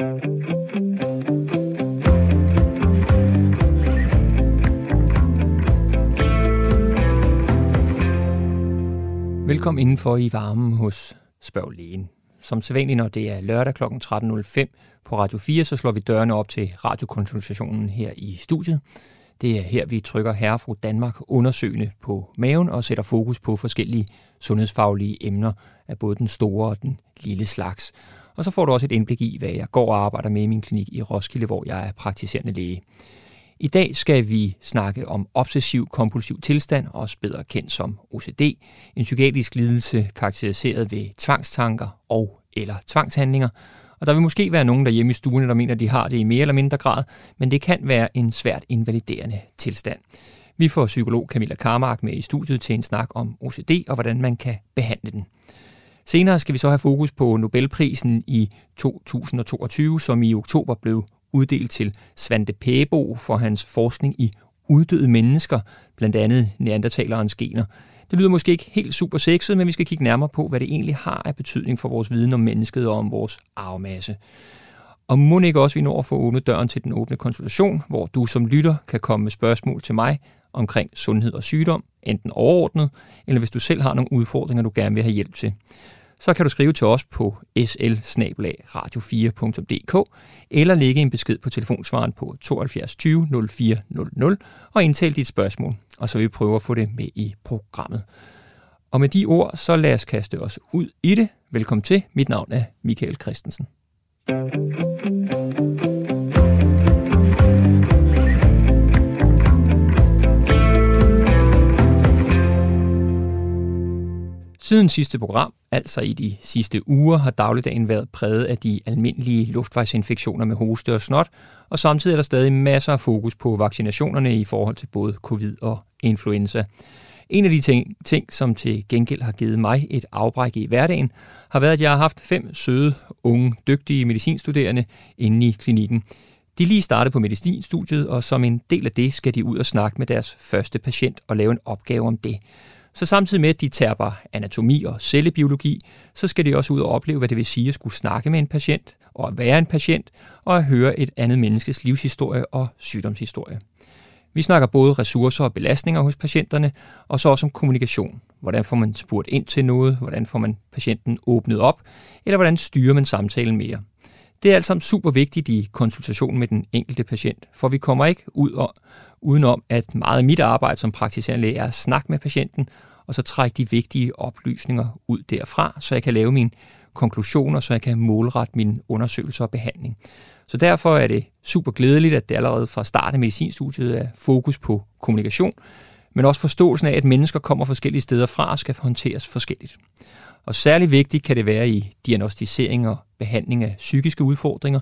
Velkommen indenfor i varmen hos Spørg Lægen. Som sædvanligt, når det er lørdag kl. 13.05 på Radio 4, så slår vi dørene op til radiokonsultationen her i studiet. Det er her, vi trykker herre fra Danmark undersøgende på maven og sætter fokus på forskellige sundhedsfaglige emner af både den store og den lille slags. Og så får du også et indblik i, hvad jeg går og arbejder med i min klinik i Roskilde, hvor jeg er praktiserende læge. I dag skal vi snakke om obsessiv kompulsiv tilstand, også bedre kendt som OCD, en psykiatrisk lidelse karakteriseret ved tvangstanker og eller tvangshandlinger. Og der vil måske være nogen derhjemme i stuen, der mener, at de har det i mere eller mindre grad, men det kan være en svært invaliderende tilstand. Vi får psykolog Camilla Karmark med i studiet til en snak om OCD og hvordan man kan behandle den. Senere skal vi så have fokus på Nobelprisen i 2022, som i oktober blev uddelt til Svante Pæbo for hans forskning i uddøde mennesker, blandt andet neandertalerens gener. Det lyder måske ikke helt super sexet, men vi skal kigge nærmere på, hvad det egentlig har af betydning for vores viden om mennesket og om vores arvemasse. Og må ikke også vi når at få åbnet døren til den åbne konsultation, hvor du som lytter kan komme med spørgsmål til mig omkring sundhed og sygdom, enten overordnet, eller hvis du selv har nogle udfordringer, du gerne vil have hjælp til så kan du skrive til os på sl radio 4dk eller lægge en besked på telefonsvaren på 72 20 04 00 og indtale dit spørgsmål, og så vil vi prøve at få det med i programmet. Og med de ord, så lad os kaste os ud i det. Velkommen til. Mit navn er Michael Christensen. Siden sidste program, altså i de sidste uger, har dagligdagen været præget af de almindelige luftvejsinfektioner med hoste og snot, og samtidig er der stadig masser af fokus på vaccinationerne i forhold til både covid og influenza. En af de ting, ting, som til gengæld har givet mig et afbræk i hverdagen, har været, at jeg har haft fem søde, unge, dygtige medicinstuderende inde i klinikken. De lige startede på medicinstudiet, og som en del af det skal de ud og snakke med deres første patient og lave en opgave om det. Så samtidig med, at de taber anatomi og cellebiologi, så skal de også ud og opleve, hvad det vil sige at skulle snakke med en patient, og at være en patient, og at høre et andet menneskes livshistorie og sygdomshistorie. Vi snakker både ressourcer og belastninger hos patienterne, og så også om kommunikation. Hvordan får man spurgt ind til noget? Hvordan får man patienten åbnet op? Eller hvordan styrer man samtalen mere? Det er alt sammen super vigtigt i konsultationen med den enkelte patient, for vi kommer ikke ud og, udenom, at meget af mit arbejde som praktiserende læge er at snakke med patienten, og så trække de vigtige oplysninger ud derfra, så jeg kan lave mine konklusioner, så jeg kan målrette min undersøgelser og behandling. Så derfor er det super glædeligt, at det allerede fra start af medicinstudiet er fokus på kommunikation, men også forståelsen af, at mennesker kommer forskellige steder fra og skal håndteres forskelligt. Og særlig vigtigt kan det være i diagnostisering og behandling af psykiske udfordringer.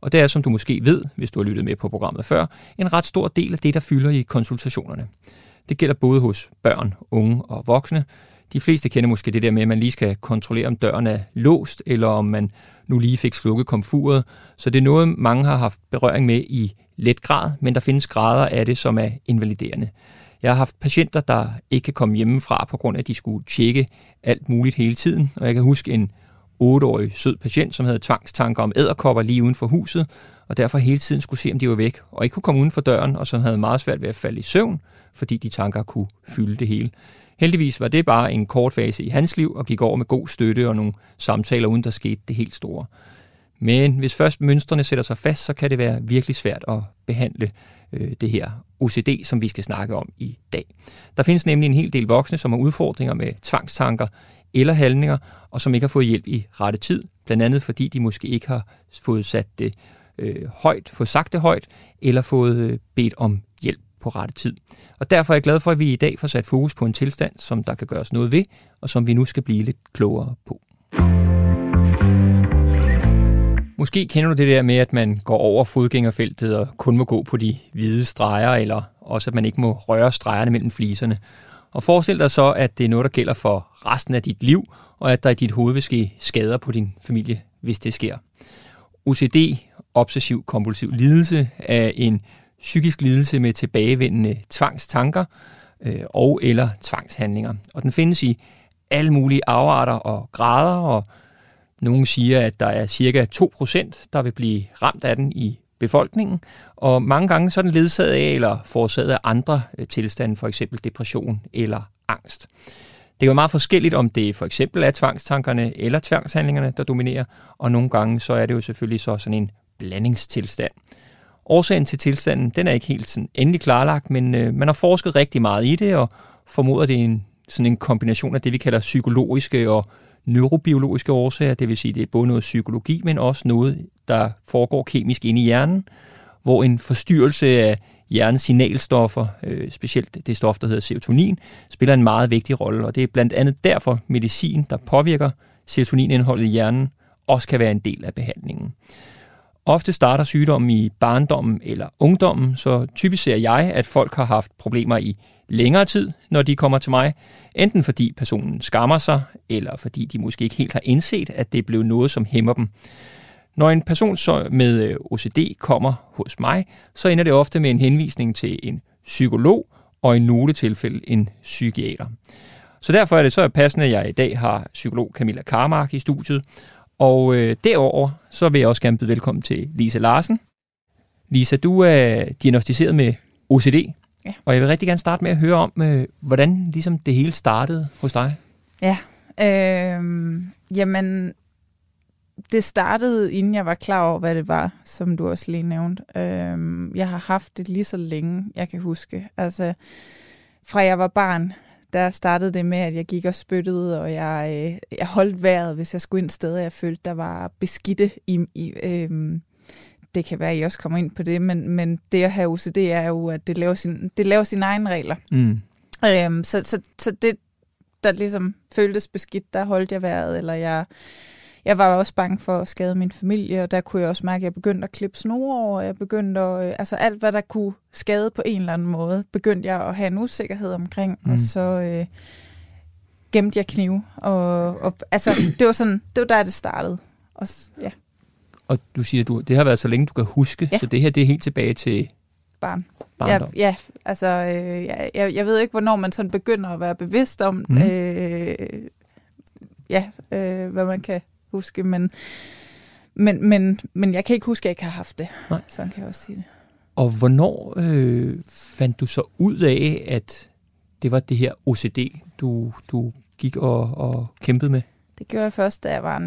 Og det er, som du måske ved, hvis du har lyttet med på programmet før, en ret stor del af det, der fylder i konsultationerne. Det gælder både hos børn, unge og voksne. De fleste kender måske det der med, at man lige skal kontrollere, om døren er låst, eller om man nu lige fik slukket komfuret. Så det er noget, mange har haft berøring med i let grad, men der findes grader af det, som er invaliderende. Jeg har haft patienter, der ikke kan komme hjemmefra på grund af, at de skulle tjekke alt muligt hele tiden. Og jeg kan huske en 8-årig sød patient, som havde tvangstanker om æderkopper lige uden for huset, og derfor hele tiden skulle se, om de var væk, og ikke kunne komme uden for døren, og som havde meget svært ved at falde i søvn, fordi de tanker kunne fylde det hele. Heldigvis var det bare en kort fase i hans liv, og gik over med god støtte og nogle samtaler, uden der skete det helt store. Men hvis først mønstrene sætter sig fast, så kan det være virkelig svært at behandle øh, det her OCD, som vi skal snakke om i dag. Der findes nemlig en hel del voksne, som har udfordringer med tvangstanker eller handlinger, og som ikke har fået hjælp i rette tid, blandt andet fordi de måske ikke har fået sat det øh, højt, fået sagt det højt, eller fået øh, bedt om hjælp på rette tid. Og derfor er jeg glad for, at vi i dag får sat fokus på en tilstand, som der kan gøres noget ved, og som vi nu skal blive lidt klogere på. Måske kender du det der med, at man går over fodgængerfeltet og kun må gå på de hvide streger, eller også at man ikke må røre stregerne mellem fliserne. Og forestil dig så, at det er noget, der gælder for resten af dit liv, og at der i dit hoved vil ske skader på din familie, hvis det sker. OCD, obsessiv kompulsiv lidelse, er en psykisk lidelse med tilbagevendende tvangstanker øh, og eller tvangshandlinger. Og den findes i alle mulige afarter og grader, og nogle siger, at der er cirka 2%, der vil blive ramt af den i befolkningen, og mange gange så er den ledsaget af eller forårsaget af andre øh, tilstande, for eksempel depression eller angst. Det er være meget forskelligt, om det for eksempel er tvangstankerne eller tvangshandlingerne, der dominerer, og nogle gange så er det jo selvfølgelig så sådan en blandingstilstand. Årsagen til tilstanden, den er ikke helt sådan endelig klarlagt, men øh, man har forsket rigtig meget i det, og formoder, det er en, sådan en kombination af det, vi kalder psykologiske og neurobiologiske årsager, det vil sige, det er både noget psykologi, men også noget, der foregår kemisk inde i hjernen, hvor en forstyrrelse af hjernens signalstoffer, øh, specielt det stof, der hedder serotonin, spiller en meget vigtig rolle, og det er blandt andet derfor medicin, der påvirker serotoninindholdet i hjernen, også kan være en del af behandlingen. Ofte starter sygdommen i barndommen eller ungdommen, så typisk ser jeg, at folk har haft problemer i længere tid, når de kommer til mig, enten fordi personen skammer sig, eller fordi de måske ikke helt har indset, at det blev noget, som hæmmer dem. Når en person så med øh, OCD kommer hos mig, så ender det ofte med en henvisning til en psykolog og i nogle tilfælde en psykiater. Så derfor er det så passende, at jeg i dag har psykolog Camilla Karmark i studiet. Og øh, derover så vil jeg også gerne byde velkommen til Lisa Larsen. Lisa, du er diagnostiseret med OCD, ja. og jeg vil rigtig gerne starte med at høre om, øh, hvordan ligesom det hele startede hos dig. Ja, øh, jamen det startede, inden jeg var klar over, hvad det var, som du også lige nævnte. Øhm, jeg har haft det lige så længe, jeg kan huske. Altså, fra jeg var barn, der startede det med, at jeg gik og spyttede, og jeg, øh, jeg holdt vejret, hvis jeg skulle ind steder, jeg følte, der var beskidte i... i øhm, det kan være, at I også kommer ind på det, men, men det at have OCD er jo, at det laver, sin, det laver sine egne regler. Mm. Øhm, så, så, så det, der ligesom føltes beskidt, der holdt jeg vejret, eller jeg jeg var også bange for at skade min familie, og der kunne jeg også mærke, at jeg begyndte at klippe snore, og jeg begyndte at, øh, altså alt, hvad der kunne skade på en eller anden måde, begyndte jeg at have en usikkerhed omkring, mm. og så øh, gemte jeg knive, og, og altså, det var sådan, det var der, det startede. Og, ja. Og du siger, du, det har været så længe, du kan huske, ja. så det her, det er helt tilbage til barn. Ja, ja, altså, øh, jeg, jeg ved ikke, hvornår man sådan begynder at være bevidst om, mm. øh, ja, øh, hvad man kan huske, men, men, men, men jeg kan ikke huske, at jeg ikke har haft det. Nej. Sådan kan jeg også sige det. Og hvornår øh, fandt du så ud af, at det var det her OCD, du, du gik og, og kæmpede med? Det gjorde jeg først, da jeg var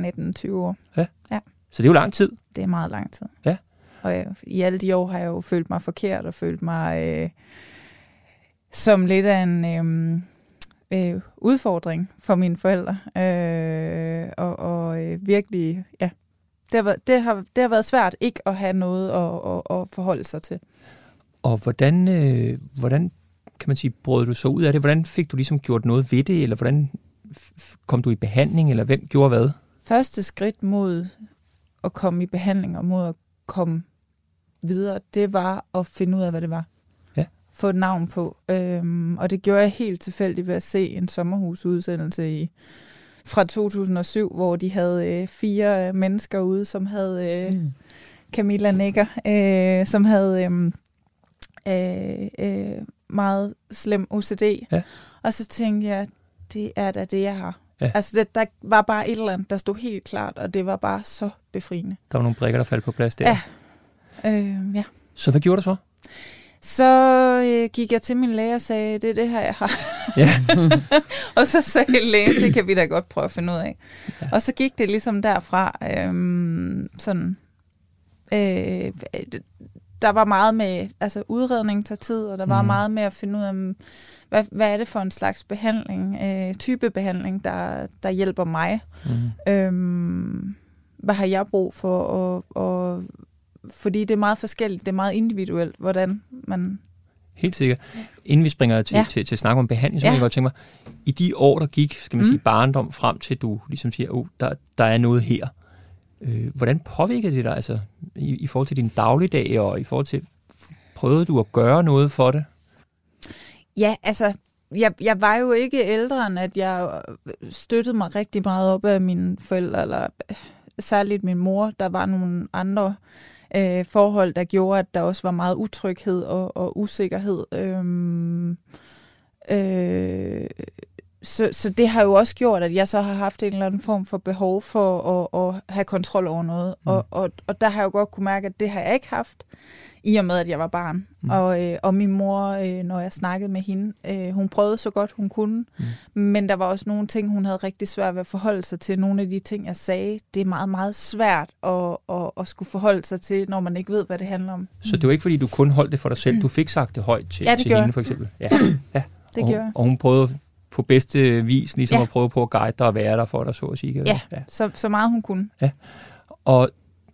19-20 år. Ja. ja. Så det er jo lang tid. Det er meget lang tid. Ja. Og jeg, i alle de år har jeg jo følt mig forkert og følt mig øh, som lidt af en... Øh, øh, udfordring for mine forældre. Øh, og og øh, virkelig, ja, det har, været, det, har, det har været svært ikke at have noget at, at, at forholde sig til. Og hvordan, øh, hvordan kan man sige, brød du så ud af det? Hvordan fik du ligesom gjort noget ved det, eller hvordan kom du i behandling, eller hvem gjorde hvad? Første skridt mod at komme i behandling og mod at komme videre, det var at finde ud af, hvad det var få et navn på. Øhm, og det gjorde jeg helt tilfældigt ved at se en sommerhusudsendelse i fra 2007, hvor de havde øh, fire øh, mennesker ude, som havde øh, mm. Camilla Nikker, øh, som havde øh, øh, øh, meget slem OCD. Ja. Og så tænkte jeg, det er da det, jeg har. Ja. Altså, det, der var bare et eller andet, der stod helt klart, og det var bare så befriende. Der var nogle brikker, der faldt på plads der. Ja. Øh, ja. Så hvad gjorde du så? Så øh, gik jeg til min læge og sagde, det er det her, jeg har. Ja. og så sagde lægen, det kan vi da godt prøve at finde ud af. Ja. Og så gik det ligesom derfra, øh, sådan, øh, der var meget med, altså udredning tager tid, og der var mm. meget med at finde ud af, hvad, hvad er det for en slags behandling, øh, type behandling, der, der hjælper mig. Mm. Øh, hvad har jeg brug for, og, og fordi det er meget forskelligt, det er meget individuelt, hvordan man... Helt sikkert. Inden vi springer til, ja. til, til, til at snakke om behandling, så ja. jeg godt tænke mig, i de år, der gik, skal man mm. sige, barndom frem til du ligesom siger, oh, der, der er noget her. Øh, hvordan påvirkede det dig altså, i, i forhold til din dagligdag, og i forhold til, prøvede du at gøre noget for det? Ja, altså, jeg, jeg var jo ikke ældre, end at jeg øh, støttede mig rigtig meget op af mine forældre, eller øh, særligt min mor. Der var nogle andre øh, forhold, der gjorde, at der også var meget utryghed og, og usikkerhed. Øhm, øh, så, så det har jo også gjort, at jeg så har haft en eller anden form for behov for at, at have kontrol over noget. Mm. Og, og, og der har jeg jo godt kunne mærke, at det har jeg ikke haft, i og med, at jeg var barn. Mm. Og, øh, og min mor, øh, når jeg snakkede med hende, øh, hun prøvede så godt, hun kunne. Mm. Men der var også nogle ting, hun havde rigtig svært ved at forholde sig til. Nogle af de ting, jeg sagde, det er meget, meget svært at, at, at skulle forholde sig til, når man ikke ved, hvad det handler om. Så det var ikke, fordi du kun holdt det for dig selv. Du fik sagt det højt til, Ja, det til hende, for eksempel. Ja. ja. Det og, gjorde og hun prøvede på bedste vis ligesom Ja. at prøve på at guide dig og være der for dig, så at sige. Ja. ja. Så, så meget hun kunne. Og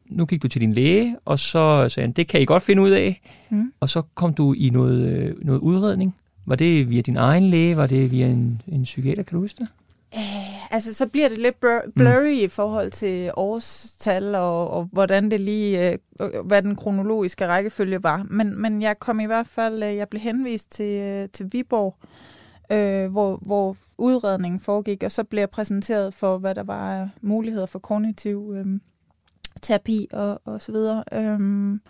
nu gik du til din læge, og så sagde han, det kan I godt finde ud af. Mm. Og så kom du i noget, øh, noget udredning. Var det via din egen læge? Var det via en, en psykiater? Kan du huske det? Altså, så bliver det lidt blur- blurry mm. i forhold til årstal og, og hvordan det lige, øh, hvad den kronologiske rækkefølge var. Men, men jeg kom i hvert fald, øh, jeg blev henvist til, øh, til Viborg, øh, hvor, hvor udredningen foregik, og så blev jeg præsenteret for, hvad der var muligheder for kognitiv øh, terapi og, og så videre. Øhm,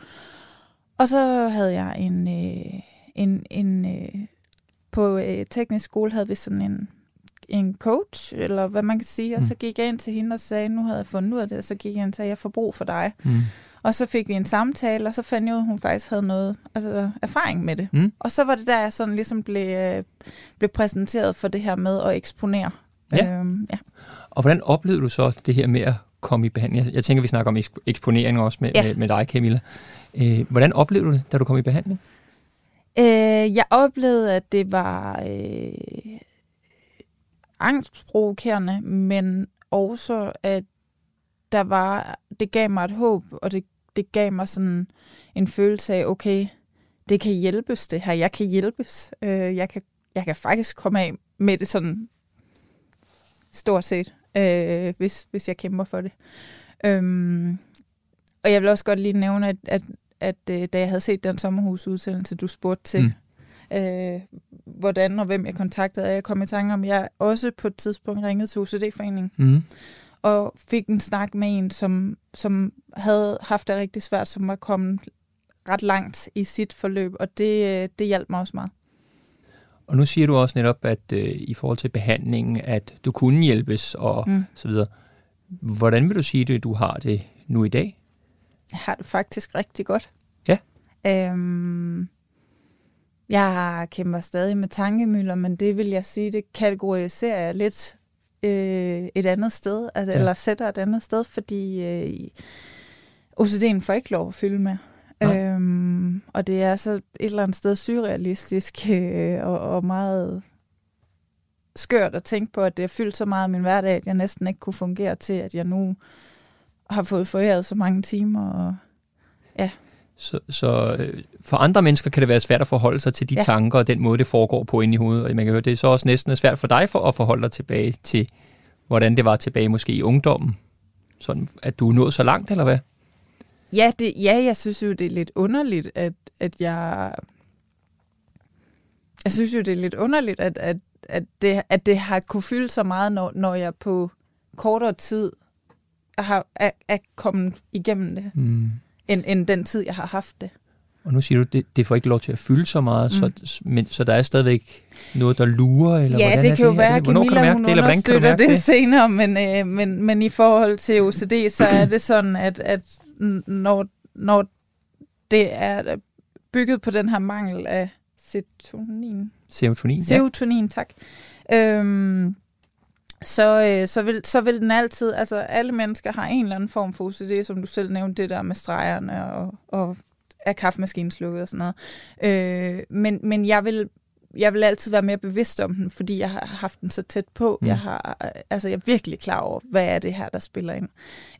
og så havde jeg en, øh, en, en øh, på øh, teknisk skole havde vi sådan en en coach, eller hvad man kan sige, og Mm. så gik jeg ind til hende og sagde, nu havde jeg fundet ud af det, og så gik jeg ind og sagde, jeg får brug for dig. Mm. Og så fik vi en samtale, og så fandt jeg ud, at hun faktisk havde noget altså, erfaring med det. Mm. Og så var det der, jeg sådan ligesom blev, øh, blev præsenteret for det her med at eksponere. Ja. Øhm, ja. Og hvordan oplevede du så det her med at komme i behandling? Jeg, jeg tænker, vi snakker om eksp- eksponering også med, Ja. med, med dig, Camilla. Øh, hvordan oplevede du det, da du kom i behandling? Øh, jeg oplevede, at det var øh, angstprovokerende, men også, at der var, det gav mig et håb, og det, det gav mig sådan en følelse af, okay, det kan hjælpes det her, jeg kan hjælpes. Øh, jeg, kan, jeg kan faktisk komme af med det sådan stort set, øh, hvis, hvis jeg kæmper for det. Øhm, og jeg vil også godt lige nævne, at, at, at øh, da jeg havde set den sommerhusudsendelse, du spurgte til, mm. øh, hvordan og hvem jeg kontaktede, og jeg kom i tanke om, at jeg også på et tidspunkt ringede til OCD-foreningen, Mm. Og fik en snak med en, som, som havde haft det rigtig svært, som var kommet ret langt i sit forløb, og det, øh, det hjalp mig også meget. Og nu siger du også netop, at øh, i forhold til behandlingen, at du kunne hjælpes og Mm. så videre. Hvordan vil du sige det, du har det nu i dag? Jeg har det faktisk rigtig godt. Ja. Øhm, jeg kæmper stadig med tankemøller, men det vil jeg sige, det kategoriserer jeg lidt øh, et andet sted, altså, Ja. ja. eller sætter et andet sted, fordi øh, OCD'en får ikke lov at fylde med. Nej. Øhm, og det er så et eller andet sted surrealistisk øh, og, og meget skørt at tænke på, at det har fyldt så meget af min hverdag, at jeg næsten ikke kunne fungere til, at jeg nu har fået foræret så mange timer. Og, Så, så øh, for andre mennesker kan det være svært at forholde sig til de ja. Ja. tanker og den måde, det foregår på inde i hovedet. Og man kan høre, det er så også næsten svært for dig for at forholde dig tilbage til, hvordan det var tilbage måske i ungdommen. Sådan, at du er nået så langt, eller hvad? Ja, det, ja, jeg synes jo, det er lidt underligt, at, at jeg... Jeg synes jo, det er lidt underligt, at, at, at, det, at det har kunne fylde så meget, når, når jeg på kortere tid har, er, er kommet igennem det, Mm. End, end den tid, jeg har haft det. Og nu siger du, det, det får ikke lov til at fylde så meget, mm. så, men, så der er stadigvæk noget, der lurer? Eller ja, det er kan jo Er være, at kan Camilla mærke hun det, eller hvordan kan du mærke det, det? det senere, men, øh, men, men i forhold til OCD, så er det sådan, at, at når, når det er bygget på den her mangel af serotonin, Serotonin, ja. serotonin tak, øhm, så, øh, så, vil, så vil den altid, altså alle mennesker har en eller anden form for OCD, som du selv nævnte, det der med stregerne og, og er kaffemaskinen slukket og sådan noget. Øh, men, men jeg vil jeg vil altid være mere bevidst om den, fordi jeg har haft den så tæt på. Mm. Jeg, har, altså, jeg er virkelig klar over, hvad er det her, der spiller ind.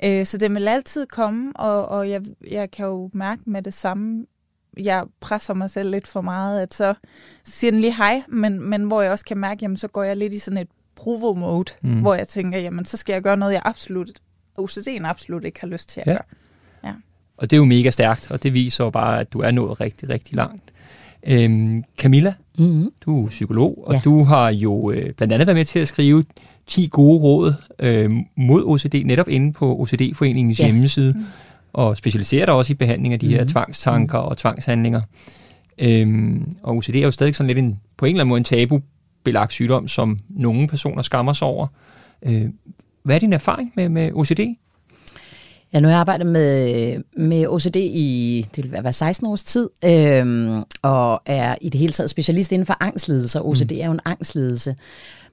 Øh, så det vil altid komme, og, og jeg, jeg kan jo mærke med det samme, jeg presser mig selv lidt for meget, at så siger den lige hej, men, men hvor jeg også kan mærke, jamen så går jeg lidt i sådan et provo-mode, Mm. mm. hvor jeg tænker, jamen så skal jeg gøre noget, jeg absolut, OCD'en absolut ikke har lyst til at Ja. ja. gøre. Og det er jo mega stærkt, og det viser jo bare, at du er nået rigtig, rigtig langt. Øhm, Camilla, Mm-hmm. du er psykolog, og Ja. du har jo øh, blandt andet været med til at skrive 10 gode råd øh, mod OCD, netop inde på OCD-foreningens ja. Ja. hjemmeside, og specialiserer dig også i behandling af de her Mhm. tvangstanker og tvangshandlinger. Øhm, og OCD er jo stadig sådan lidt en, på en eller anden måde en tabu belagt sygdom, som nogle personer skammer sig over. Øh, hvad er din erfaring med, med OCD? Ja, nu har jeg arbejdet med, med OCD i det vil være 16 års tid, øhm, og er i det hele taget specialist inden for angstledelse. OCD mm. er jo en angstledelse.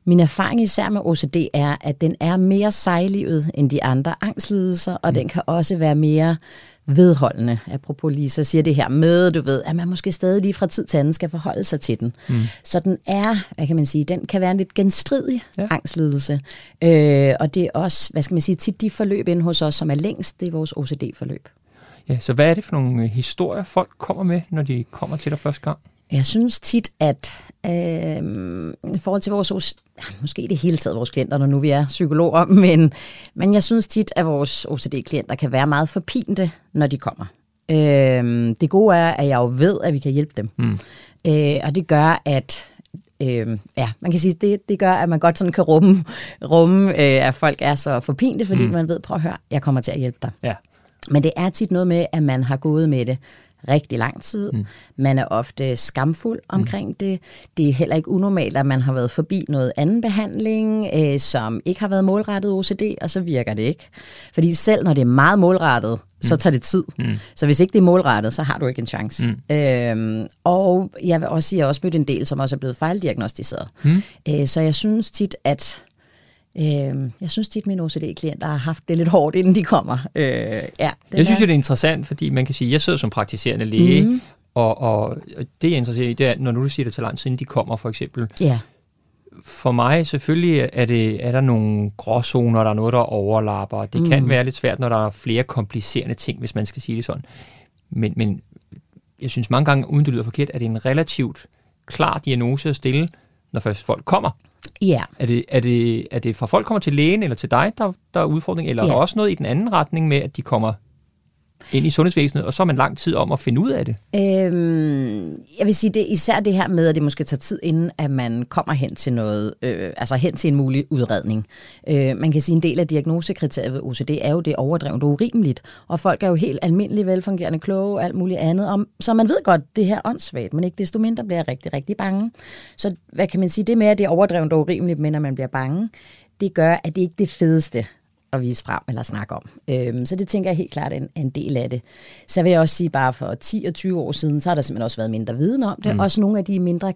Min erfaring især med OCD er, at den er mere sejlivet end de andre angstlidelser, og mm. den kan også være mere vedholdende. Apropos Lisa siger det her med, du ved, at man måske stadig lige fra tid til anden skal forholde sig til den. Mm. Så den er, hvad kan man sige, den kan være en lidt genstridig ja. angstlidelse. Øh, og det er også, hvad skal man sige, tit de forløb inde hos os, som er længst, det er vores OCD-forløb. Ja, så hvad er det for nogle øh, historier, folk kommer med, når de kommer til dig første gang? Jeg synes tit, at øh, i forhold til vores, måske det hele taget vores klienter, når nu vi er psykologer, men, men jeg synes tit, at vores OCD-klienter kan være meget forpinte, når de kommer. Øh, det gode er, at jeg jo ved, at vi kan hjælpe dem. Mm. Øh, og det gør, at øh, ja, man kan sige, det, det gør, at man godt sådan kan rumme, rumme øh, at folk er så forpinte, fordi mm. man ved, prøv at høre, jeg kommer til at hjælpe dig. Ja. Men det er tit noget med, at man har gået med det rigtig lang tid. Mm. Man er ofte skamfuld omkring mm. det. Det er heller ikke unormalt, at man har været forbi noget anden behandling, øh, som ikke har været målrettet OCD, og så virker det ikke. Fordi selv når det er meget målrettet, så mm. tager det tid. Mm. Så hvis ikke det er målrettet, så har du ikke en chance. Mm. Øhm, og jeg vil også sige, at jeg har også mødt en del, som også er blevet fejldiagnostiseret. Mm. Øh, så jeg synes tit, at Øh, jeg synes tit, mine OCD-klienter har haft det lidt hårdt, inden de kommer. Øh, ja, jeg synes, er... det er interessant, fordi man kan sige, at jeg sidder som praktiserende læge, mm. og, og det jeg interesserer i, det er, når nu du siger det til lang tid, inden de kommer for eksempel. Ja. For mig selvfølgelig er, det, er der nogle gråzoner, der er noget, der overlapper. Det mm. kan være lidt svært, når der er flere komplicerende ting, hvis man skal sige det sådan. Men, men jeg synes mange gange, uden det lyder forkert, at det er en relativt klar diagnose at stille, når først folk kommer. Ja. Er det, er, det, er det fra folk kommer til lægen eller til dig, der, der er udfordring, eller ja. er der også noget i den anden retning med, at de kommer ind i sundhedsvæsenet, og så er man lang tid om at finde ud af det? Øhm, jeg vil sige, det er især det her med, at det måske tager tid, inden at man kommer hen til noget, øh, altså hen til en mulig udredning. Øh, man kan sige, at en del af diagnosekriteriet ved OCD er jo det overdrevet og urimeligt, og folk er jo helt almindeligt velfungerende, kloge og alt muligt andet, om, så man ved godt, det her er åndssvagt, men ikke desto mindre bliver jeg rigtig, rigtig bange. Så hvad kan man sige, det med, at det er overdrevet og urimeligt, men at man bliver bange, det gør, at det ikke er det fedeste at vise frem eller snakke om. Øhm, så det tænker jeg helt klart er en, en del af det. Så vil jeg også sige, bare for 10 og 20 år siden, så har der simpelthen også været mindre viden om det. Mm. Også nogle af de mindre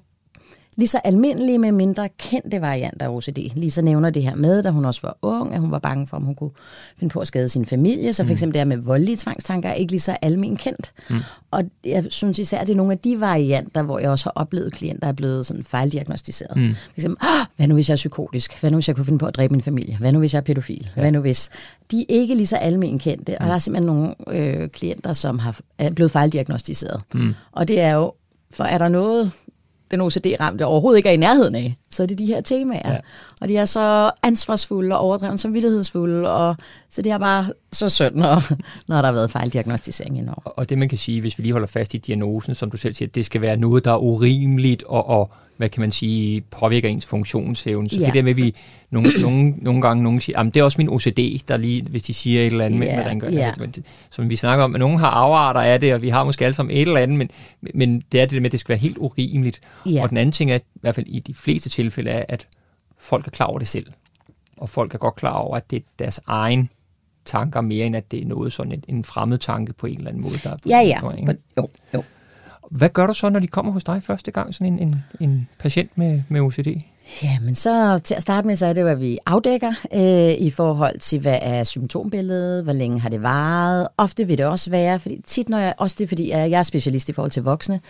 lige så almindelige med mindre kendte varianter af OCD. Lisa nævner det her med, da hun også var ung, at hun var bange for, om hun kunne finde på at skade sin familie. Så for mm. eksempel det her med voldelige tvangstanker er ikke lige så almen kendt. Mm. Og jeg synes især, at det er nogle af de varianter, hvor jeg også har oplevet klienter, der er blevet sådan fejldiagnostiseret. Mm. For eksempel, hvad nu hvis jeg er psykotisk? Hvad nu hvis jeg kunne finde på at dræbe min familie? Hvad nu hvis jeg er pædofil? Ja. Hvad nu hvis... De er ikke lige så almen kendte, og der er simpelthen nogle øh, klienter, som har, er blevet fejldiagnostiseret. Mm. Og det er jo, for er der noget, den OCD-ramte overhovedet ikke er i nærheden af, så er det de her temaer. Ja. Og de er så ansvarsfulde og overdrevet samvittighedsfulde, og så det er bare så synd, når, når der har været fejldiagnostisering indover. Og det man kan sige, hvis vi lige holder fast i diagnosen, som du selv siger, det skal være noget, der er urimeligt og, og hvad kan man sige, påvirker ens funktionsevne. Så ja. det der med, at vi nogle, nogle, nogle gange nogen siger, det er også min OCD, der lige, hvis de siger et eller andet, ja. med, gør, ja. altså, som vi snakker om, at nogen har afarter af det, og vi har måske alle sammen et eller andet, men, men det er det med, at det skal være helt urimeligt. Ja. Og den anden ting er, i hvert fald i de fleste tilfælde, er, at folk er klar over det selv. Og folk er godt klar over, at det er deres egen tanker mere, end at det er noget sådan en, en fremmed tanke på en eller anden måde. Der er ja, ja. Jo, jo. Hvad gør du så, når de kommer hos dig første gang, sådan en, en, en patient med, med OCD? Ja, men så til at starte med, så er det, hvad vi afdækker øh, i forhold til, hvad er symptombilledet, hvor længe har det varet. Ofte vil det også være, fordi tit når jeg, også det er, fordi jeg er specialist i forhold til voksne,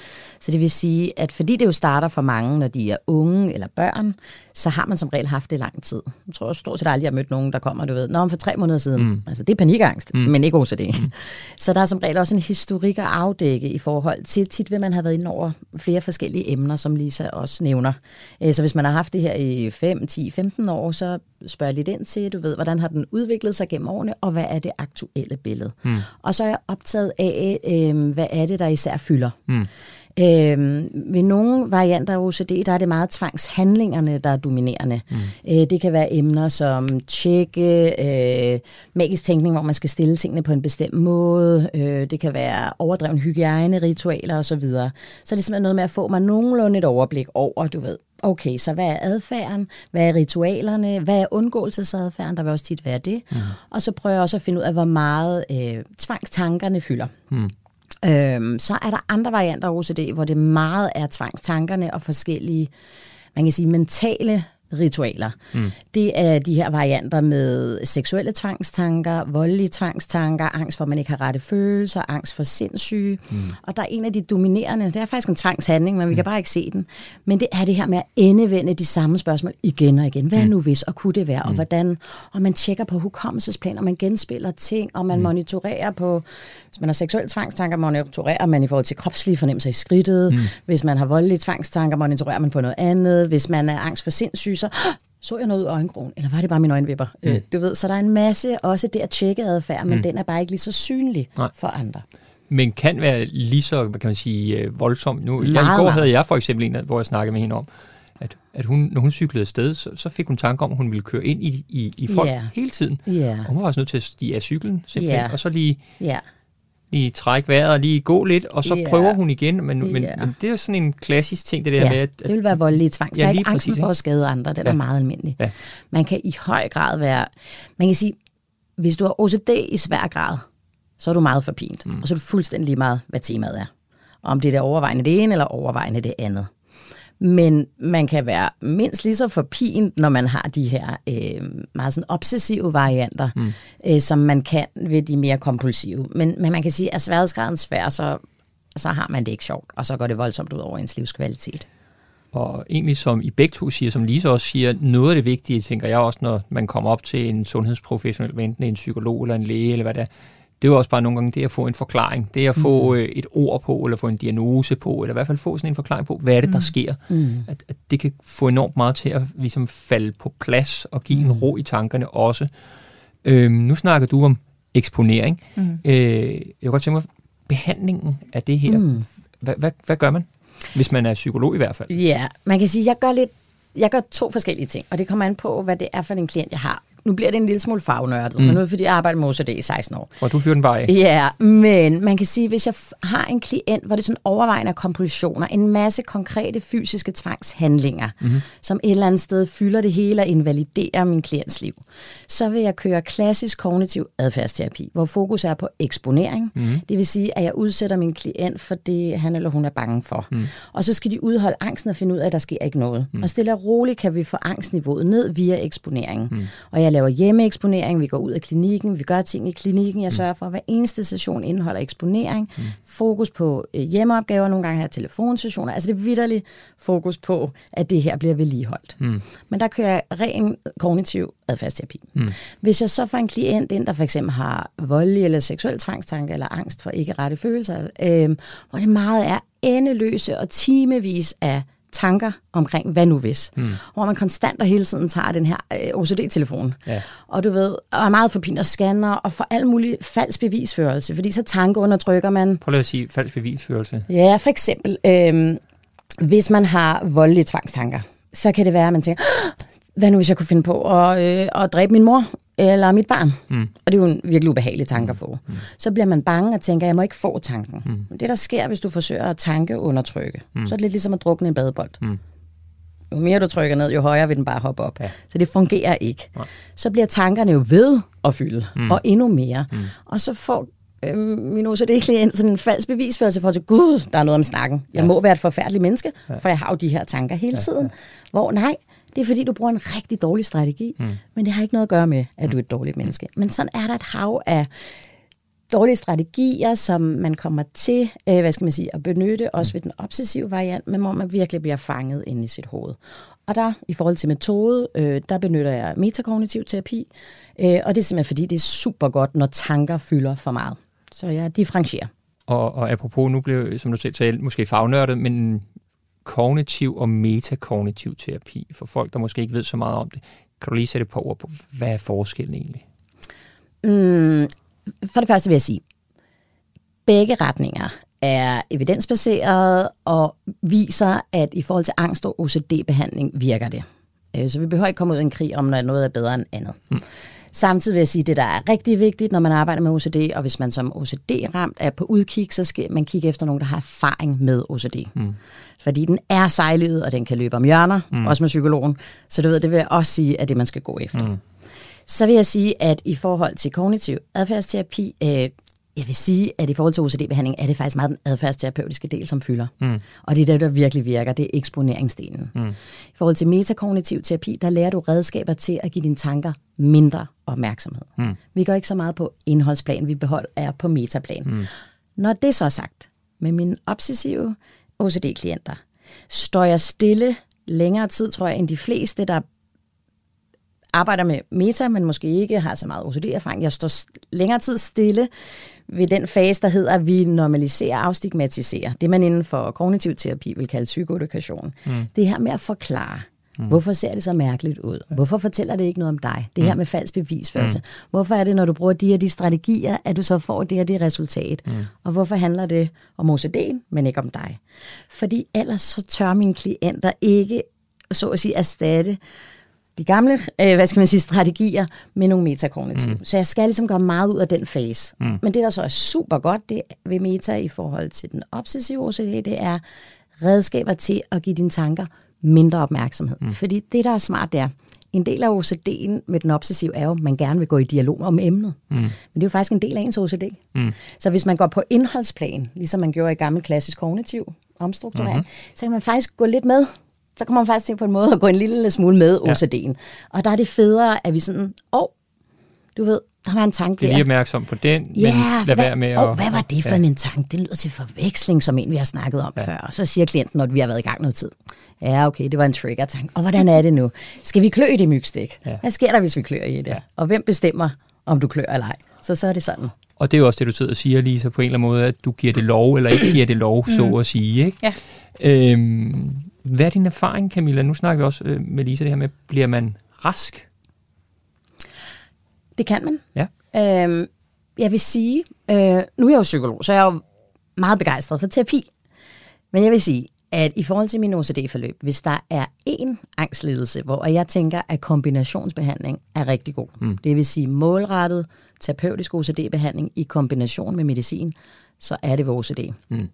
så det vil sige, at fordi det jo starter for mange, når de er unge eller børn, så har man som regel haft det lang tid. Jeg tror stort set aldrig, jeg har mødt nogen, der kommer, du ved, Nå, for tre måneder siden. Mm. Altså, det er panikangst, mm. men ikke OCD. Mm. Så der er som regel også en historik at afdække i forhold til, tit vil man have været inde over flere forskellige emner, som Lisa også nævner. Øh, så hvis man har haft det her i 5, 10, 15 år, så spørger jeg lidt ind til, du ved, hvordan har den udviklet sig gennem årene, og hvad er det aktuelle billede? Mm. Og så er jeg optaget af, øh, hvad er det, der især fylder. Mm. Øh, ved nogle varianter af OCD, der er det meget tvangshandlingerne, der er dominerende. Mm. Øh, det kan være emner som tjekke, øh, magisk tænkning, hvor man skal stille tingene på en bestemt måde. Øh, det kan være overdreven hygiejne, ritualer osv. Så, så det er simpelthen noget med at få mig nogenlunde et overblik over, du ved, Okay, så hvad er adfærden? Hvad er ritualerne? Hvad er undgåelsesadfærden? Der vil også tit være det. Mm. Og så prøver jeg også at finde ud af, hvor meget øh, tvangstankerne fylder. Mm. Øhm, så er der andre varianter af OCD, hvor det meget er tvangstankerne og forskellige, man kan sige, mentale ritualer. Mm. Det er de her varianter med seksuelle tvangstanker, voldelige tvangstanker, angst for, at man ikke har rette følelser, angst for sindssyge. Mm. Og der er en af de dominerende, det er faktisk en tvangshandling, men vi kan mm. bare ikke se den. Men det er det her med at endevende de samme spørgsmål igen og igen. Hvad mm. nu hvis, og kunne det være, mm. og hvordan? Og man tjekker på hukommelsesplan, og man genspiller ting, og man mm. monitorerer på, hvis man har seksuelle tvangstanker, monitorerer man i forhold til kropslige fornemmelser i skridtet. Mm. Hvis man har voldelige tvangstanker, monitorerer man på noget andet. Hvis man er angst for sindssyge, så så jeg noget ud af øjenkrogen, eller var det bare mine øjenvipper? Mm. Øh, du ved, så der er en masse også der tjekke adfærd, men mm. den er bare ikke lige så synlig Nej. for andre. Men kan være lige så, kan man sige, øh, voldsom. Nu, jeg, I går havde jeg for eksempel en, hvor jeg snakkede med hende om, at, at hun, når hun cyklede afsted, så, så fik hun tanke om, at hun ville køre ind i, i, i folk yeah. hele tiden. Yeah. Og hun var også nødt til at stige af cyklen, simpelthen, yeah. og så lige... Yeah lige trække vejret og lige gå lidt, og så yeah. prøver hun igen. Men, yeah. men, men det er sådan en klassisk ting, det der yeah. med... At, det vil være voldelig tvang. Ja, der er ikke angsten for at skade andre, det er ja. meget almindeligt. Ja. Man kan i høj grad være... Man kan sige, hvis du har OCD i svær grad, så er du meget forpint. Mm. Og så er du fuldstændig lige meget, hvad temaet er. Om det er det overvejende det ene, eller overvejende det andet. Men man kan være mindst lige så forpint, når man har de her øh, meget sådan obsessive varianter, mm. øh, som man kan ved de mere kompulsive. Men, men man kan sige, at sværhedsgraden svær, så, så har man det ikke sjovt, og så går det voldsomt ud over ens livskvalitet. Og egentlig som I begge to siger, som Lise også siger, noget af det vigtige, tænker jeg også, når man kommer op til en sundhedsprofessionel, enten en psykolog eller en læge, eller hvad det er, det er jo også bare nogle gange det at få en forklaring. Det at få mm. Øh, et ord på, eller få en diagnose på, eller i hvert fald få sådan en forklaring på, hvad er det, der mm. sker. Mm. At, at det kan få enormt meget til at ligesom falde på plads og give mm. en ro i tankerne også. Øhm, nu snakker du om eksponering. Mm. Øh, jeg kan godt tænke mig, behandlingen af det her, mm. hvad, hvad, hvad gør man? Hvis man er psykolog i hvert fald. Ja, man kan sige, jeg gør lidt jeg gør to forskellige ting, og det kommer an på, hvad det er for en klient, jeg har nu bliver det en lille smule fagnørdet, mm. men nu er det, fordi jeg arbejder med OCD i 16 år. Og du fyrer den bare af. Ja, men man kan sige, hvis jeg har en klient, hvor det er sådan overvejende kompulsioner, en masse konkrete fysiske tvangshandlinger, mm. som et eller andet sted fylder det hele og invaliderer min klients liv, så vil jeg køre klassisk kognitiv adfærdsterapi, hvor fokus er på eksponering. Mm. Det vil sige, at jeg udsætter min klient for det, han eller hun er bange for. Mm. Og så skal de udholde angsten og finde ud af, at der sker ikke noget. Mm. Og stille og roligt kan vi få angstniveauet ned via eksponering. Mm. Og jeg jeg laver hjemmeeksponering, vi går ud af klinikken, vi gør ting i klinikken, jeg mm. sørger for, at hver eneste session indeholder eksponering, mm. fokus på øh, hjemmeopgaver, nogle gange her telefonsessioner, altså det er vidderligt fokus på, at det her bliver vedligeholdt. Mm. Men der kører jeg ren kognitiv adfærdsterapi. Mm. Hvis jeg så får en klient ind, der for eksempel har voldelig eller seksuel tvangstanke eller angst for ikke rette følelser, øh, hvor det meget er endeløse og timevis af tanker omkring, hvad nu hvis? Mm. Hvor man konstant og hele tiden tager den her øh, OCD-telefon. Ja. Og du ved, og er meget forpint og scanner og får alt muligt falsk bevisførelse, fordi så tankeundertrykker man. Prøv lige at sige falsk bevisførelse. Ja, for eksempel, øh, hvis man har voldelige tvangstanker, så kan det være, at man tænker, hvad nu hvis jeg kunne finde på at, øh, at dræbe min mor? Eller mit barn. Mm. Og det er jo en virkelig ubehagelig tanke at få. Mm. Så bliver man bange og tænker, jeg må ikke få tanken. Mm. Det, der sker, hvis du forsøger at tanke undertrykke, mm. så er det lidt ligesom at drukne en badebold. Mm. Jo mere du trykker ned, jo højere vil den bare hoppe op. Ja. Så det fungerer ikke. Nej. Så bliver tankerne jo ved at fylde, mm. og endnu mere. Mm. Og så får øh, min OCD-klient sådan en falsk bevisførelse for, at gud, der er noget om snakken. Jeg ja. må være et forfærdeligt menneske, ja. for jeg har jo de her tanker hele tiden. Ja. Hvor nej, det er fordi, du bruger en rigtig dårlig strategi, mm. men det har ikke noget at gøre med, at du er et dårligt menneske. Men sådan er der et hav af dårlige strategier, som man kommer til, øh, hvad skal man sige, at benytte, også ved den obsessive variant, men hvor man virkelig bliver fanget ind i sit hoved. Og der, i forhold til metode, øh, der benytter jeg metakognitiv terapi, øh, og det er simpelthen fordi, det er super godt, når tanker fylder for meget. Så jeg differentierer. Og, og apropos, nu blev, som du selv sagde, måske fagnørdet, men kognitiv og metakognitiv terapi, for folk, der måske ikke ved så meget om det. Kan du lige sætte på ord på, hvad er forskellen egentlig? Mm, for det første vil jeg sige, begge retninger er evidensbaserede og viser, at i forhold til angst og OCD-behandling virker det. Øh, så vi behøver ikke komme ud i en krig om, når noget er bedre end andet. Mm. Samtidig vil jeg sige, at det, der er rigtig vigtigt, når man arbejder med OCD, og hvis man som OCD-ramt er på udkig, så skal man kigge efter nogen, der har erfaring med OCD. Mm. Fordi den er sejlivet, og den kan løbe om hjørner, mm. også med psykologen. Så det, ved, det vil jeg også sige, at det man skal gå efter. Mm. Så vil jeg sige, at i forhold til kognitiv adfærdsterapi, øh, jeg vil sige, at i forhold til OCD-behandling, er det faktisk meget den adfærdsterapeutiske del, som fylder. Mm. Og det er det, der virkelig virker, det er eksponeringsdelen. Mm. I forhold til metakognitiv terapi, der lærer du redskaber til at give dine tanker mindre opmærksomhed. Mm. Vi går ikke så meget på indholdsplan, vi beholder er på metaplan. Mm. Når det så er sagt, med mine obsessive OCD-klienter, står jeg stille længere tid, tror jeg, end de fleste, der arbejder med meta, men måske ikke har så meget OCD-erfaring. Jeg står længere tid stille ved den fase, der hedder, at vi normaliserer og afstigmatiserer. Det, man inden for kognitiv terapi vil kalde psykoedukation. Mm. Det her med at forklare. Mm. Hvorfor ser det så mærkeligt ud? Hvorfor fortæller det ikke noget om dig? Det her mm. med falsk bevisførelse. Mm. Hvorfor er det, når du bruger de her de strategier, at du så får det her det resultat? Mm. Og hvorfor handler det om OCD, men ikke om dig? Fordi ellers så tør mine klienter ikke, så at sige, erstatte de gamle, øh, hvad skal man sige, strategier med nogle metakognitive. Mm. Så jeg skal ligesom gøre meget ud af den fase. Mm. Men det, der så er super godt det ved meta i forhold til den obsessive OCD, det er redskaber til at give dine tanker mindre opmærksomhed. Mm. Fordi det, der er smart, det er, en del af OCD'en med den obsessive er jo, at man gerne vil gå i dialog om emnet. Mm. Men det er jo faktisk en del af ens OCD. Mm. Så hvis man går på indholdsplan, ligesom man gjorde i gammel klassisk kognitiv omstrukturering, mm-hmm. så kan man faktisk gå lidt med så kommer man faktisk til på en måde at gå en lille smule med ja. OCD'en. Og der er det federe, at vi sådan, åh, oh, du ved, der var en tanke der. Det er lige opmærksom på den, men ja, lad hvad, være med at... Oh, hvad var det for ja. en tanke? Det lyder til forveksling, som en vi har snakket om ja. før. Og så siger klienten, når vi har været i gang noget tid. Ja, okay, det var en trigger-tanke. Og hvordan er det nu? Skal vi klø i det mygstik? Ja. Hvad sker der, hvis vi klør i det? Ja. Og hvem bestemmer, om du klør eller ej? Så så er det sådan. Og det er jo også det, du sidder og siger, Lisa, på en eller anden måde, at du giver det lov, eller ikke giver det lov, mm. så at sige. Ikke? Ja. Øhm, hvad er din erfaring, Camilla? Nu snakker vi også øh, med Lisa det her med, bliver man rask? Det kan man. Ja. Øhm, jeg vil sige, øh, nu er jeg jo psykolog, så jeg er jo meget begejstret for terapi. Men jeg vil sige, at i forhold til min OCD-forløb, hvis der er én angstledelse, hvor jeg tænker, at kombinationsbehandling er rigtig god, mm. det vil sige målrettet terapeutisk OCD-behandling i kombination med medicin, så er det ved OCD. Mm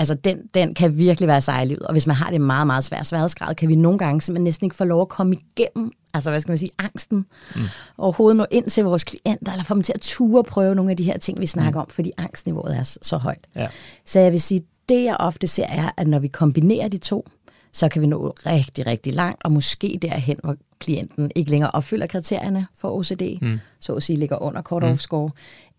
altså den, den kan virkelig være sejlivet. Og hvis man har det meget, meget svært sværhedsgrad, kan vi nogle gange simpelthen næsten ikke få lov at komme igennem, altså hvad skal man sige, angsten, mm. overhovedet nå ind til vores klienter, eller få dem til at ture prøve nogle af de her ting, vi snakker mm. om, fordi angstniveauet er så højt. Ja. Så jeg vil sige, det jeg ofte ser er, at når vi kombinerer de to, så kan vi nå rigtig, rigtig langt, og måske derhen, hvor klienten ikke længere opfylder kriterierne for OCD, mm. så at sige ligger under cut-off mm. score,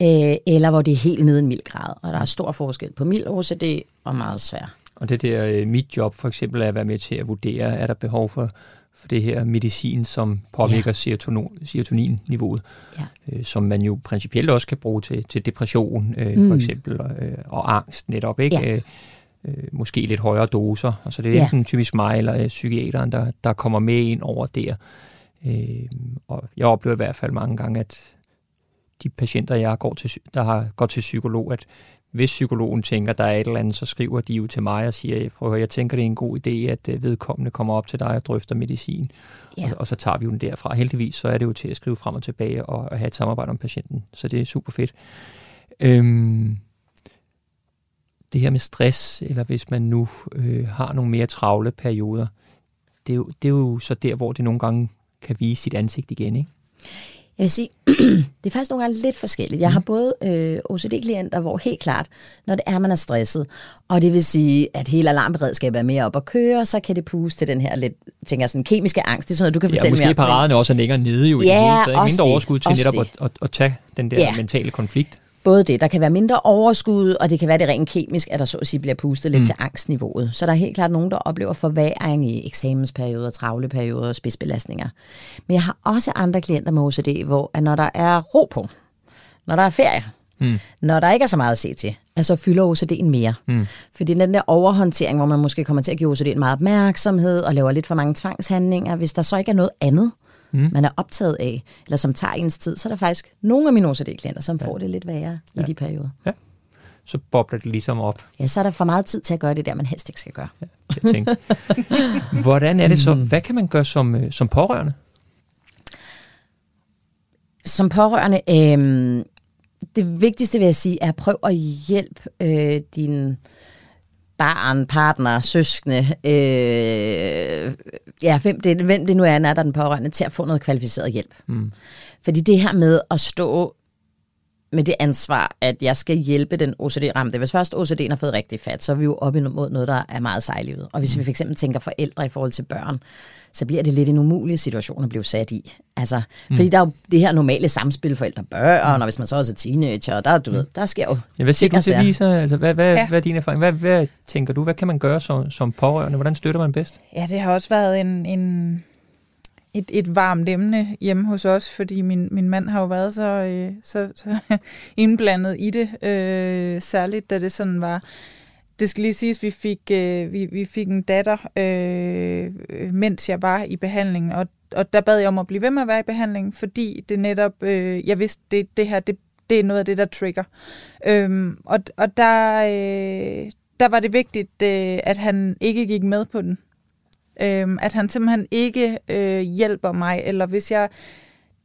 øh, eller hvor det er helt nede i en mild grad. Og der er stor forskel på mild OCD og meget svær. Og det der, øh, mit job for eksempel er at være med til at vurdere, er der behov for, for det her medicin, som påvirker ja. serotonin-niveauet, ja. øh, som man jo principielt også kan bruge til, til depression øh, mm. for eksempel, øh, og angst netop, ikke? Ja. Øh, måske lidt højere doser. Altså det er ja. enten typisk mig eller øh, psykiateren, der, der kommer med ind over der. Øh, og jeg oplever i hvert fald mange gange, at de patienter, jeg går til, der har gået til psykolog, at hvis psykologen tænker, der er et eller andet, så skriver de jo til mig og siger, prøv at jeg tænker, det er en god idé, at øh, vedkommende kommer op til dig og drøfter medicin. Ja. Og, og så tager vi jo den derfra. Heldigvis så er det jo til at skrive frem og tilbage og, og have et samarbejde om patienten. Så det er super fedt. Øhm, det her med stress, eller hvis man nu øh, har nogle mere travle perioder, det er, jo, det er jo så der, hvor det nogle gange kan vise sit ansigt igen, ikke? Jeg vil sige, det er faktisk nogle gange lidt forskelligt. Jeg har mhm. både øh, OCD-klienter, hvor helt klart, når det er, man er stresset, og det vil sige, at hele alarmberedskabet er mere op at køre, så kan det puste til den her lidt, tænker sådan, kemiske angst. Det er sådan noget, du kan fortælle ja, måske mere paraderne også er længere nede jo. Ja, i det hele, så mindre overskud til netop at, at, at, tage den der ja. mentale konflikt. Både det, der kan være mindre overskud, og det kan være det rent kemisk, at der så at sige bliver pustet lidt mm. til angstniveauet. Så der er helt klart nogen, der oplever forværing i eksamensperioder, travle perioder og spidsbelastninger. Men jeg har også andre klienter med OCD, hvor at når der er ro på, når der er ferie, mm. når der ikke er så meget at se til, altså fylder OCD'en mere. Mm. Fordi den der overhåndtering, hvor man måske kommer til at give OCD'en meget opmærksomhed og laver lidt for mange tvangshandlinger, hvis der så ikke er noget andet, mm. man er optaget af, eller som tager ens tid, så er der faktisk nogle af mine OCD-klienter, som ja. får det lidt værre ja. i de perioder. Ja. Så bobler det ligesom op. Ja, så er der for meget tid til at gøre det der, man helst ikke skal gøre. Ja, jeg tænker. Hvordan er det så? Hvad kan man gøre som, øh, som pårørende? som pårørende, øh, det vigtigste vil jeg sige, er at prøve at hjælpe øh, din barn, partner, søskende, øh, ja, hvem det, hvem det nu er, når der er den pårørende, til at få noget kvalificeret hjælp. Mm. Fordi det her med at stå med det ansvar, at jeg skal hjælpe den OCD-ramte. Hvis først OCD'en har fået rigtig fat, så er vi jo oppe imod noget, der er meget sejlivet. Og hvis vi for eksempel tænker forældre i forhold til børn, så bliver det lidt en umulig situation at blive sat i. Altså, mm. Fordi der er jo det her normale samspil forældre-børn, mm. og hvis man så også er teenager, der, du ved, der sker jo ja, Hvad siger du til Lisa? Altså, hvad, hvad, ja. hvad er din erfaring? Hvad, hvad tænker du? Hvad kan man gøre som, som pårørende? Hvordan støtter man bedst? Ja, det har også været en, en et, et varmt emne hjemme hos os, fordi min, min mand har jo været så, øh, så, så indblandet i det, øh, særligt da det sådan var, det skal lige siges, vi fik, øh, vi, vi fik en datter, øh, øh, mens jeg var i behandlingen, og, og der bad jeg om at blive ved med at være i behandlingen, fordi det netop, øh, jeg vidste, det, det her, det, det er noget af det, der trigger. Øhm, og, og der, øh, der var det vigtigt, øh, at han ikke gik med på den. Øhm, at han simpelthen ikke øh, hjælper mig, eller hvis jeg...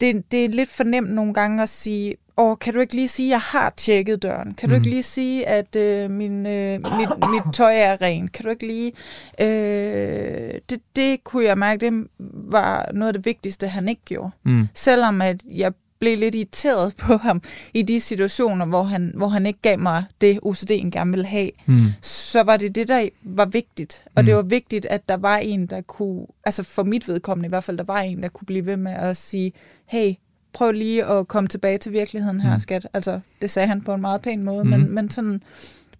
Det, det er lidt fornemt nogle gange at sige, åh, kan du ikke lige sige, at jeg har tjekket døren? Kan du mm. ikke lige sige, at øh, min, øh, mit, mit tøj er rent? Kan du ikke lige... Øh, det, det kunne jeg mærke, det var noget af det vigtigste, han ikke gjorde. Mm. Selvom at jeg blev lidt irriteret på ham i de situationer, hvor han, hvor han ikke gav mig det, OCD'en gerne ville have, mm. så var det det, der var vigtigt. Og mm. det var vigtigt, at der var en, der kunne, altså for mit vedkommende i hvert fald, der var en, der kunne blive ved med at sige, hey, prøv lige at komme tilbage til virkeligheden her, mm. skat. Altså, det sagde han på en meget pæn måde, mm. men, men sådan,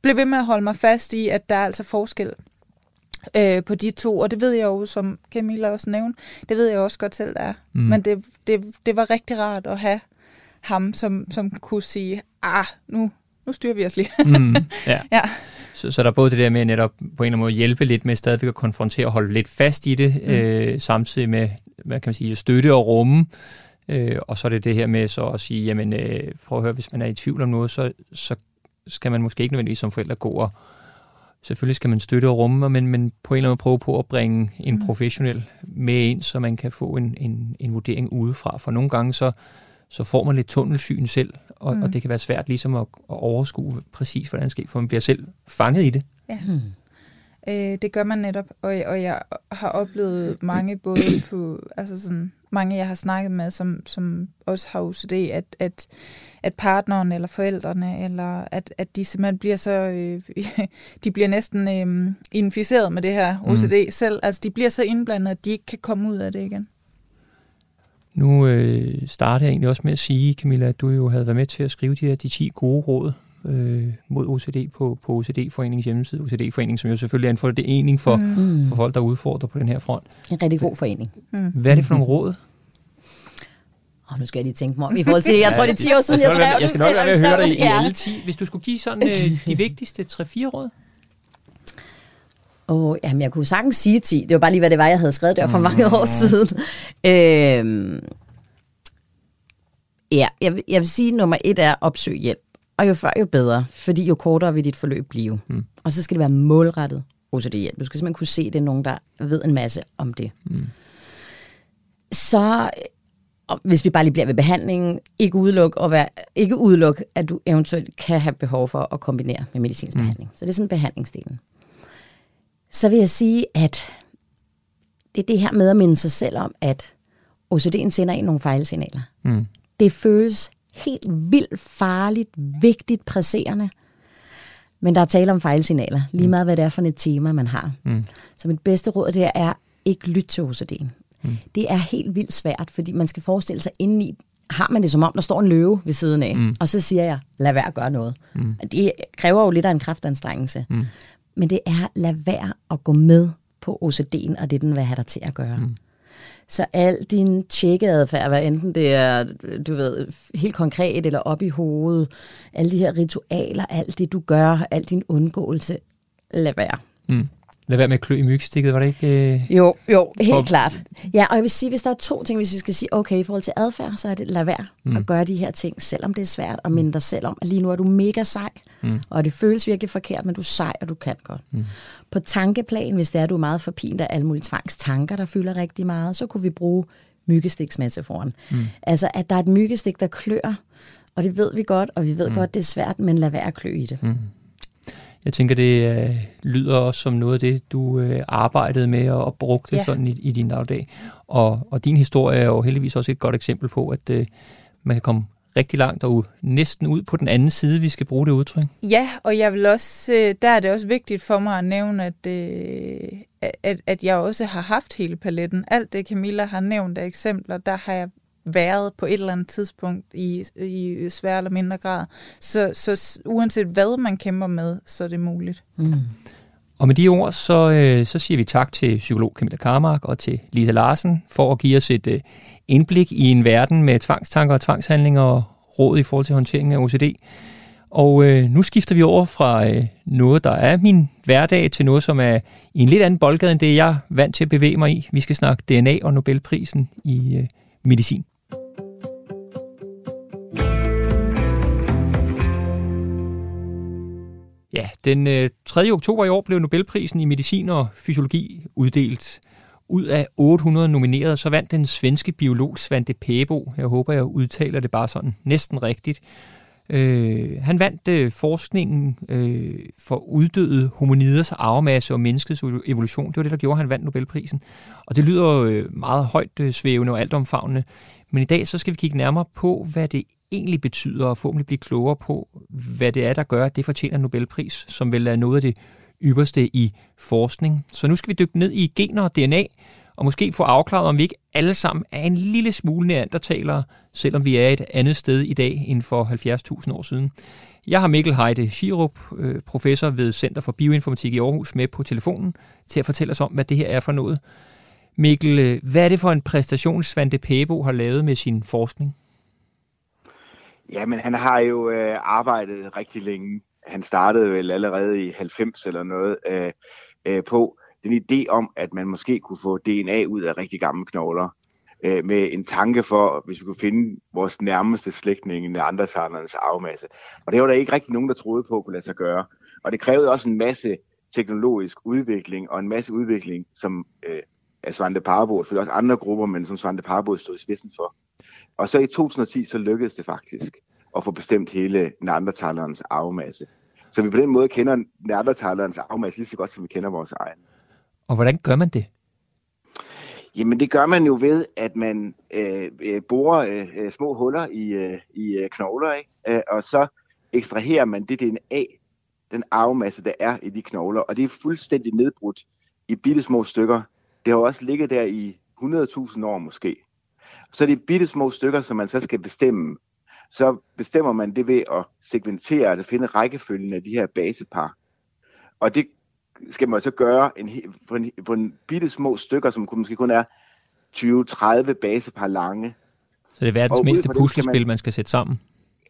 blev ved med at holde mig fast i, at der er altså forskel øh, på de to, og det ved jeg jo, som Camilla også nævnte, det ved jeg også godt selv, der er. Mm. Men det, det, det var rigtig rart at have ham, som, som kunne sige, ah, nu, nu styrer vi os lige. mm, ja. ja. Så, så der er både det der med netop på en eller anden måde hjælpe lidt med stadigvæk at konfrontere og holde lidt fast i det, mm. øh, samtidig med, hvad kan man sige, støtte og rumme, øh, og så er det det her med så at sige, jamen øh, prøv at høre, hvis man er i tvivl om noget, så, så skal man måske ikke nødvendigvis som forældre gå og selvfølgelig skal man støtte og rumme, men, men på en eller anden måde prøve på at bringe en mm. professionel med ind, så man kan få en, en, en vurdering udefra. For nogle gange så, så får man lidt tunnelsyn selv, og, mm. og det kan være svært ligesom at, at overskue præcis, hvordan det sker, for man bliver selv fanget i det. Ja. Øh, det gør man netop, og, og jeg har oplevet mange både på, altså sådan, mange jeg har snakket med, som, som også har OCD, at, at, at partneren eller forældrene, eller at, at de simpelthen bliver så, øh, de bliver næsten øh, inficeret med det her OCD mm. selv. Altså de bliver så indblandet, at de ikke kan komme ud af det igen. Nu øh, starter jeg egentlig også med at sige, Camilla, at du jo havde været med til at skrive de her de 10 gode råd øh, mod OCD på, på OCD-foreningens hjemmeside. OCD-foreningen, som jo selvfølgelig er en forening for, mm. for folk, der udfordrer på den her front. En rigtig god forening. Mm. Hvad er det for nogle råd? Oh, nu skal jeg lige tænke mig om i forhold til. Jeg tror, det er 10 år siden, jeg, jeg skrev Jeg skal nok være at høre dig i ja. alle 10. Hvis du skulle give sådan øh, de vigtigste 3-4 råd? Oh, jamen, jeg kunne sagtens sige 10. Det var bare lige, hvad det var, jeg havde skrevet der for mange år siden. Øhm, ja, jeg, vil, jeg vil sige, at nummer et er opsøg hjælp. Og jo før, jo bedre, fordi jo kortere vil dit forløb blive. Mm. Og så skal det være målrettet OCD-hjælp. Du skal simpelthen kunne se, det er nogen, der ved en masse om det. Mm. Så og hvis vi bare lige bliver ved behandlingen, ikke udelukke, og være, ikke udelukke, at du eventuelt kan have behov for at kombinere med medicinsk mm. behandling. Så det er sådan behandlingsdelen. Så vil jeg sige, at det er det her med at minde sig selv om, at OCD'en sender ind nogle fejlsignaler. Mm. Det føles helt vildt farligt, vigtigt, presserende. Men der er tale om fejlsignaler, lige mm. meget hvad det er for et tema, man har. Mm. Så mit bedste råd det er, ikke lytte til OCD'en. Mm. Det er helt vildt svært, fordi man skal forestille sig indeni, har man det som om, der står en løve ved siden af, mm. og så siger jeg, lad være at gøre noget. Mm. Det kræver jo lidt af en kraftanstrengelse. Mm. Men det er, lad være at gå med på OCD'en, og det den vil have dig til at gøre. Mm. Så al din tjekkeadfærd, hvad enten det er, du ved, helt konkret eller op i hovedet, alle de her ritualer, alt det du gør, al din undgåelse, lad være. Mm. Lad være med at klø i mygstikket, var det ikke? Øh, jo, jo, helt for... klart. Ja, og jeg vil sige, hvis der er to ting, hvis vi skal sige, okay, i forhold til adfærd, så er det lad være mm. at gøre de her ting, selvom det er svært, og minde dig selv om, at lige nu er du mega sej, mm. og det føles virkelig forkert, men du er sej, og du kan godt. Mm. På tankeplan, hvis det er, du er meget forpint af alle mulige tvangstanker, der fylder rigtig meget, så kunne vi bruge myggestiksmetaforen. Mm. Altså, at der er et myggestik, der klør, og det ved vi godt, og vi ved mm. godt, det er svært, men lad være at klø i det. Mm. Jeg tænker, det øh, lyder også som noget af det, du øh, arbejdede med og, og brugte ja. sådan i, i din dagligdag. Og, og din historie er jo heldigvis også et godt eksempel på, at øh, man kan komme rigtig langt og næsten ud på den anden side, vi skal bruge det udtryk. Ja, og jeg vil også, øh, der er det også vigtigt for mig at nævne, at, øh, at, at jeg også har haft hele paletten. Alt det Camilla har nævnt af eksempler, der har jeg været på et eller andet tidspunkt i, i svær eller mindre grad. Så, så uanset hvad man kæmper med, så er det muligt. Mm. Og med de ord, så, øh, så siger vi tak til psykolog Camilla Karmark og til Lisa Larsen for at give os et øh, indblik i en verden med tvangstanker og tvangshandlinger og råd i forhold til håndteringen af OCD. Og øh, nu skifter vi over fra øh, noget, der er min hverdag, til noget, som er i en lidt anden boldgade end det, jeg er vant til at bevæge mig i. Vi skal snakke DNA og Nobelprisen i øh, medicin. Ja, den øh, 3. oktober i år blev Nobelprisen i medicin og fysiologi uddelt. Ud af 800 nominerede, så vandt den svenske biolog Svante Pæbo. Jeg håber, jeg udtaler det bare sådan næsten rigtigt. Øh, han vandt øh, forskningen øh, for uddøde hominiders arvemasse og menneskets evolution. Det var det, der gjorde, at han vandt Nobelprisen. Og det lyder øh, meget højt øh, svævende og altomfavnende. Men i dag så skal vi kigge nærmere på, hvad det egentlig betyder, og forhåbentlig blive klogere på, hvad det er, der gør, at det fortjener Nobelpris, som vel er noget af det ypperste i forskning. Så nu skal vi dykke ned i gener og DNA, og måske få afklaret, om vi ikke alle sammen er en lille smule neandertalere, selvom vi er et andet sted i dag end for 70.000 år siden. Jeg har Mikkel Heide Schirup, øh, professor ved Center for Bioinformatik i Aarhus, med på telefonen til at fortælle os om, hvad det her er for noget. Mikkel, øh, hvad er det for en præstation, Svante Pæbo har lavet med sin forskning? Jamen, han har jo øh, arbejdet rigtig længe. Han startede vel allerede i 90 eller noget øh, øh, på den idé om, at man måske kunne få DNA ud af rigtig gamle knogler. Øh, med en tanke for, hvis vi kunne finde vores nærmeste slægtning, neandertalernes arvemasse. Og det var der ikke rigtig nogen, der troede på kunne lade sig gøre. Og det krævede også en masse teknologisk udvikling, og en masse udvikling, som øh, af Svante Parbo, og også andre grupper, men som Svante Parbo stod i spidsen for. Og så i 2010, så lykkedes det faktisk at få bestemt hele neandertalerens arvemasse. Så vi på den måde kender neandertalerens arvemasse lige så godt, som vi kender vores egen. Og hvordan gør man det? Jamen det gør man jo ved, at man øh, øh borer øh, øh, små huller i, øh, i øh, knogler, ikke? Øh, og så ekstraherer man det DNA, den arvemasse, der er i de knogler, og det er fuldstændig nedbrudt i bitte små stykker. Det har også ligget der i 100.000 år måske. Så er det bitte små stykker, som man så skal bestemme. Så bestemmer man det ved at segmentere, altså finde rækkefølgen af de her basepar. Og det skal man så gøre en, på, en, på en bitte små stykker, som måske kun er 20-30 basepar lange. Så det er verdens mindste puslespil, man... man skal sætte sammen?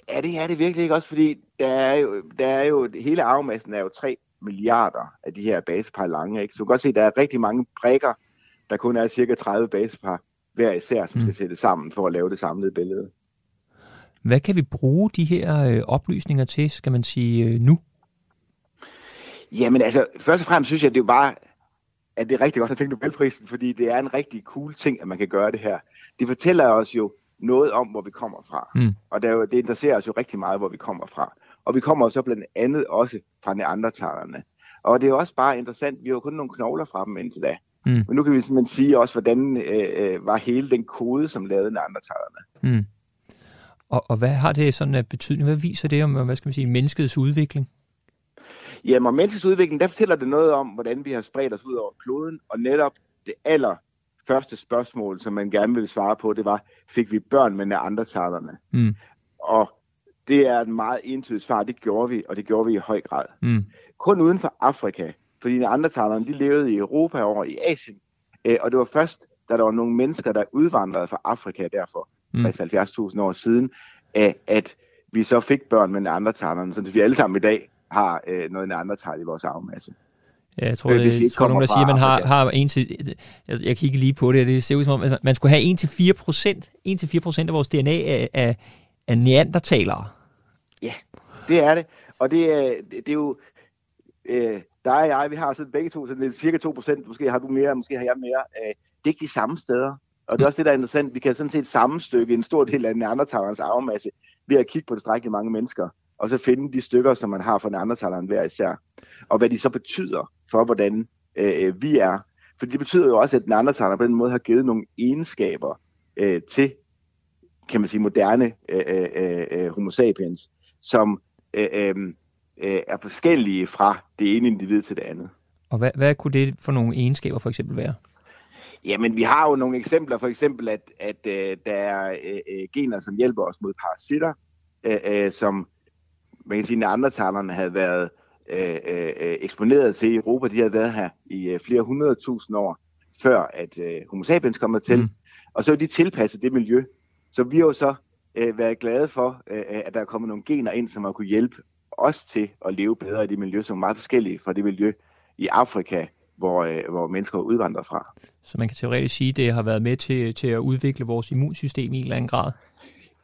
Ja, det er det virkelig ikke også, fordi der er jo, der er jo hele arvemassen er jo 3 milliarder af de her basepar lange. Ikke? Så du kan godt se, at der er rigtig mange brækker, der kun er cirka 30 basepar hver især, som mm. skal sætte sammen for at lave det samlede billede. Hvad kan vi bruge de her øh, oplysninger til, skal man sige, øh, nu? Jamen altså, først og fremmest synes jeg, at det er jo bare, at det er rigtig godt at fik Nobelprisen, fordi det er en rigtig cool ting, at man kan gøre det her. Det fortæller os jo noget om, hvor vi kommer fra. Mm. Og det, er jo, det interesserer os jo rigtig meget, hvor vi kommer fra. Og vi kommer så blandt andet også fra neandertalerne. Og det er også bare interessant, vi har jo kun nogle knogler fra dem indtil da. Mm. Men nu kan vi simpelthen sige også, hvordan øh, øh, var hele den kode, som lavede neandertalerne. Mm. Og, og hvad har det sådan en betydning? Hvad viser det om, hvad skal man sige, menneskets udvikling? Jamen, om menneskets udvikling, der fortæller det noget om, hvordan vi har spredt os ud over kloden, og netop det aller første spørgsmål, som man gerne ville svare på, det var, fik vi børn med neandertalerne? Mm. Og det er et meget entydigt svar, det gjorde vi, og det gjorde vi i høj grad. Mm. Kun uden for Afrika, fordi neandertalerne, de levede i Europa over i Asien, øh, og det var først, da der var nogle mennesker, der udvandrede fra Afrika derfor, mm. 60-70.000 år siden, at vi så fik børn med neandertalerne, så vi alle sammen i dag har øh, noget neandertal i vores arvemasse. Ja, jeg tror, øh, jeg tror nogen, der siger, at man har, har en til, jeg, jeg kigger lige på det, det ser ud som om, man skulle have 1-4 procent, 1-4 procent af vores DNA af, af, af neandertalere. Ja, det er det. Og det, er, det, det er jo, øh, dig og jeg, vi har sådan begge to, sådan lidt cirka 2 procent, måske har du mere, måske har jeg mere. Øh, det er ikke de samme steder. Og det er også det, der er interessant. Vi kan sådan set sammenstykke en stor del af neandertalernes arvemasse ved at kigge på tilstrækkeligt mange mennesker, og så finde de stykker, som man har fra neandertaleren hver især. Og hvad de så betyder for, hvordan øh, vi er. For det betyder jo også, at neandertalerne på den måde har givet nogle egenskaber øh, til, kan man sige, moderne øh, øh, øh, øh homo sapiens, som øh, øh, øh, er forskellige fra det ene individ til det andet. Og hvad, hvad kunne det for nogle egenskaber for eksempel være? Jamen, vi har jo nogle eksempler, for eksempel, at, at øh, der er øh, øh gener, som hjælper os mod parasitter, øh, øh, som man kan sige, at andre havde været øh, øh, eksponeret til i Europa. De havde været her i øh, flere hundrede tusind år, før at øh, homo sapiens kom til. Mm. Og så er de tilpasset det miljø. Så vi har jo så øh, været glade for, øh, at der er kommet nogle gener ind, som har kunne hjælpe os til at leve bedre i det miljø, som er meget forskellige fra det miljø i Afrika, hvor, øh, hvor mennesker udvandrer fra. Så man kan teoretisk sige, at det har været med til, til at udvikle vores immunsystem i en eller anden grad?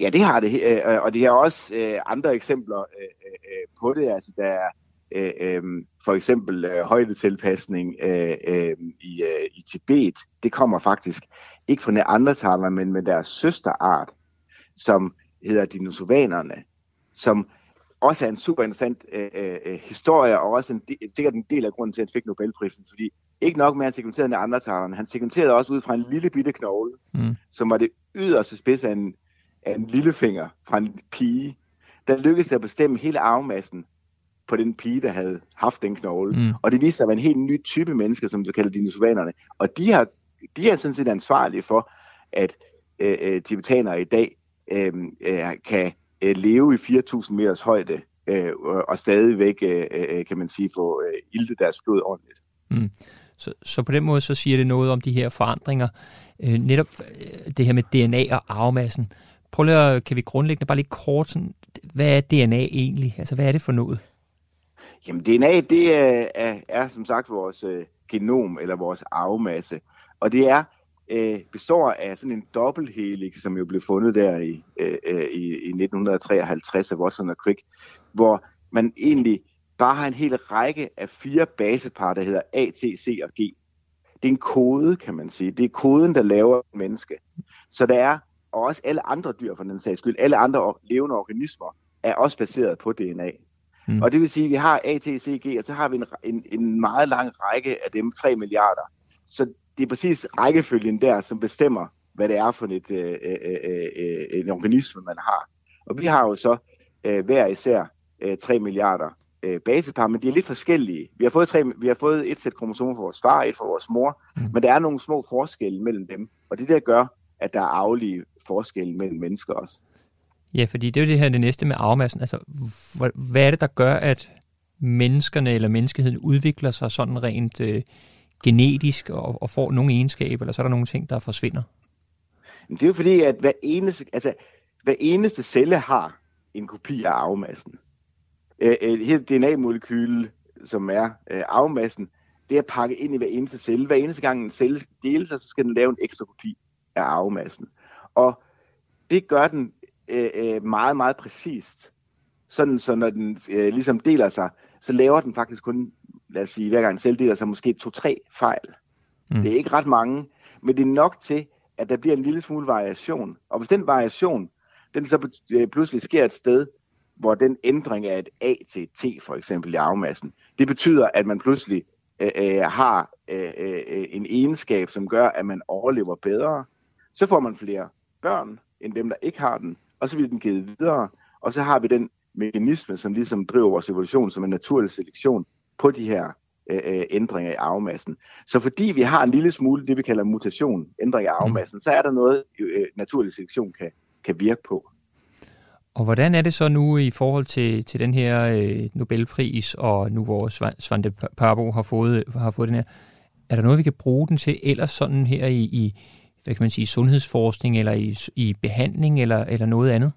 Ja, det har det, øh, og det er også øh, andre eksempler øh, øh, på det. Altså, der er øh, øh, for eksempel øh, højdetilpasning øh, øh, i, øh, i Tibet. Det kommer faktisk ikke fra neandertalerne, men med deres søsterart, som hedder dinosovanerne, som også er en super interessant øh, øh, historie, og også en, sikkert en del af grunden til, at han fik Nobelprisen, fordi ikke nok med, at han sekventerede neandertalerne, han sekventerede også ud fra en lille bitte knogle, mm. som var det yderste spids af en, af en lillefinger fra en pige. Der lykkedes det at bestemme hele arvemassen på den pige, der havde haft den knogle. Mm. Og det viste sig at være en helt ny type mennesker, som vi kalder dinosauranerne. Og de, har, de er sådan set ansvarlige for, at øh, øh, tibetanere i dag øh, øh, kan øh, leve i 4.000 meters højde øh, og stadigvæk, øh, øh, kan man sige, få øh, iltet deres blod ordentligt. Mm. Så, så på den måde så siger det noget om de her forandringer. Øh, netop øh, det her med DNA og arvemassen. Prøv lige at, kan vi grundlæggende bare lige kort, sådan, hvad er DNA egentlig? Altså, hvad er det for noget? Jamen, DNA, det er, er, er som sagt vores øh, genom, eller vores arvemasse. Og det er øh, består af sådan en dobbelthelix, som jo blev fundet der i, øh, øh i, i 1953 af Watson og Crick, hvor man egentlig bare har en hel række af fire basepar, der hedder A, T, C og G. Det er en kode, kan man sige. Det er koden, der laver et menneske. Så der er, og også alle andre dyr for den sags skyld, alle andre levende organismer, er også baseret på DNA. Mm. Og det vil sige, at vi har A, T, C, G, og så har vi en, en, en meget lang række af dem, 3 milliarder. Så det er præcis rækkefølgen der, som bestemmer, hvad det er for et, øh, øh, øh, øh, en organisme, man har. Og vi har jo så øh, hver især øh, 3 milliarder øh, basepar, men de er lidt forskellige. Vi har fået, tre, vi har fået et sæt kromosomer fra vores far, et fra vores mor, mm. men der er nogle små forskelle mellem dem, og det der gør, at der er arvelige forskelle mellem mennesker også. Ja, fordi det er jo det her det næste med arvemassen. Altså, hvad er det, der gør, at menneskerne eller menneskeheden udvikler sig sådan rent øh, genetisk og, og får nogle egenskaber, eller så er der nogle ting, der forsvinder? Det er jo fordi, at hver eneste, altså, hver eneste celle har en kopi af arvemassen. Et helt DNA-molekyle, som er arvemassen, det er pakket ind i hver eneste celle. Hver eneste gang en celle deler sig, så skal den lave en ekstra kopi af arvemassen. Og det gør den øh, meget, meget præcist. Sådan, så når den øh, ligesom deler sig, så laver den faktisk kun, lad os sige, hver gang en celle deler sig, måske to-tre fejl. Mm. Det er ikke ret mange, men det er nok til, at der bliver en lille smule variation. Og hvis den variation, den så øh, pludselig sker et sted, hvor den ændring af et A til et T for eksempel i arvemassen, det betyder, at man pludselig øh, øh, har øh, øh, en egenskab, som gør, at man overlever bedre. Så får man flere børn, end dem, der ikke har den, og så bliver den givet videre, og så har vi den mekanisme, som ligesom driver vores evolution som en naturlig selektion på de her øh, øh, ændringer i arvemassen. Så fordi vi har en lille smule det, vi kalder mutation, ændring af arvemassen, mm. så er der noget, øh, naturlig selektion kan, kan virke på. Og hvordan er det så nu i forhold til, til den her øh, Nobelpris, og nu hvor Svante Parbo har fået, har fået den her, er der noget, vi kan bruge den til ellers sådan her i, i hvad kan man sige, sundhedsforskning, eller i, i behandling, eller, eller noget andet?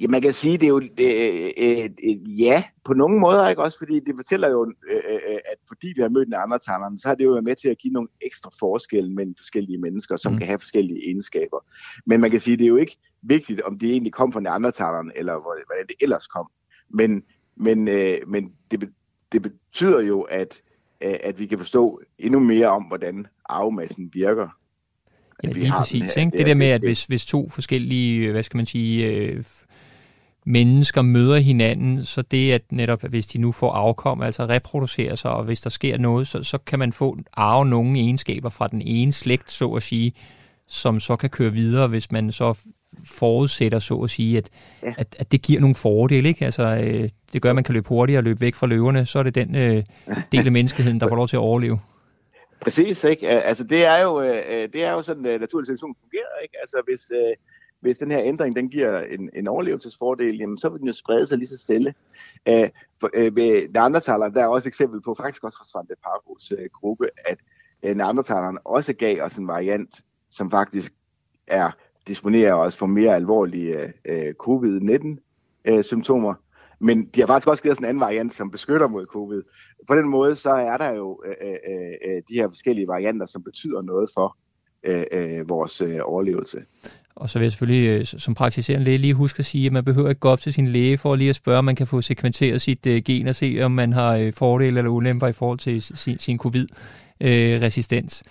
Ja, man kan sige, det er jo øh, øh, øh, ja, på nogle måder, ikke også, fordi det fortæller jo, øh, øh, at fordi vi har mødt neandertalerne, så har det jo været med til at give nogle ekstra forskelle mellem forskellige mennesker, som mm. kan have forskellige egenskaber. Men man kan sige, det er jo ikke vigtigt, om det egentlig kom fra neandertalerne, eller hvordan det ellers kom. Men, men, øh, men det, det betyder jo, at, at vi kan forstå endnu mere om, hvordan arvemassen virker. Ja, lige præcis. Den, ikke? Det der med, at hvis, hvis to forskellige, hvad skal man sige, øh, mennesker møder hinanden, så det at netop, hvis de nu får afkom, altså reproducerer sig, og hvis der sker noget, så, så kan man få arve nogle egenskaber fra den ene slægt, så at sige, som så kan køre videre, hvis man så forudsætter, så at sige, at, ja. at, at det giver nogle fordele. Ikke? Altså, øh, det gør, at man kan løbe hurtigere og løbe væk fra løverne, så er det den øh, del af menneskeheden, der får lov til at overleve. Præcis, ikke? Altså, det er jo, øh, øh, det er jo sådan, at naturlig selektion fungerer, ikke? Altså, hvis, hvis den her ændring, den giver en, en overlevelsesfordel, jamen, så vil den jo sprede sig lige så stille. Øh, for, øh, ved der er også eksempel på, faktisk også fra Svante Parvos øh, gruppe, at øh, Neandertalerne også gav os en variant, som faktisk er disponerer os for mere alvorlige øh, covid-19-symptomer. Øh, men de har faktisk også givet os en anden variant, som beskytter mod covid. På den måde, så er der jo øh, øh, øh, øh de her forskellige varianter, som betyder noget for øh, øh, vores øh, overlevelse. Og så vil jeg selvfølgelig øh, som praktiserende læge lige huske at sige, at man behøver ikke gå op til sin læge for lige at spørge, om man kan få sekventeret sit øh, gen og se, om man har øh, fordele eller ulemper i forhold til sin, sin covid-resistens.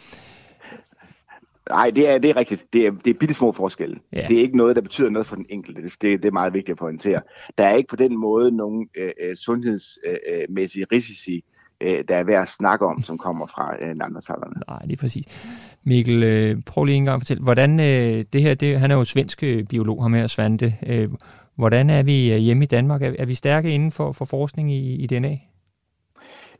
Nej, det er, det er rigtigt. Det er, det er bitte små forskelle. Ja. Det er ikke noget, der betyder noget for den enkelte. Det, det, er meget vigtigt at pointere. Der er ikke på den måde nogen øh, øh sundhedsmæssige øh, risici, øh, der er værd at snakke om, som kommer fra øh, Neandertalerne. Nej, det er præcis. Mikkel, øh, prøv lige en gang at fortælle, hvordan øh, det her, det, han er jo svensk øh, biolog, ham her Svante. Øh, hvordan er vi øh, hjemme i Danmark? Er, er vi stærke inden for, for forskning i, i DNA?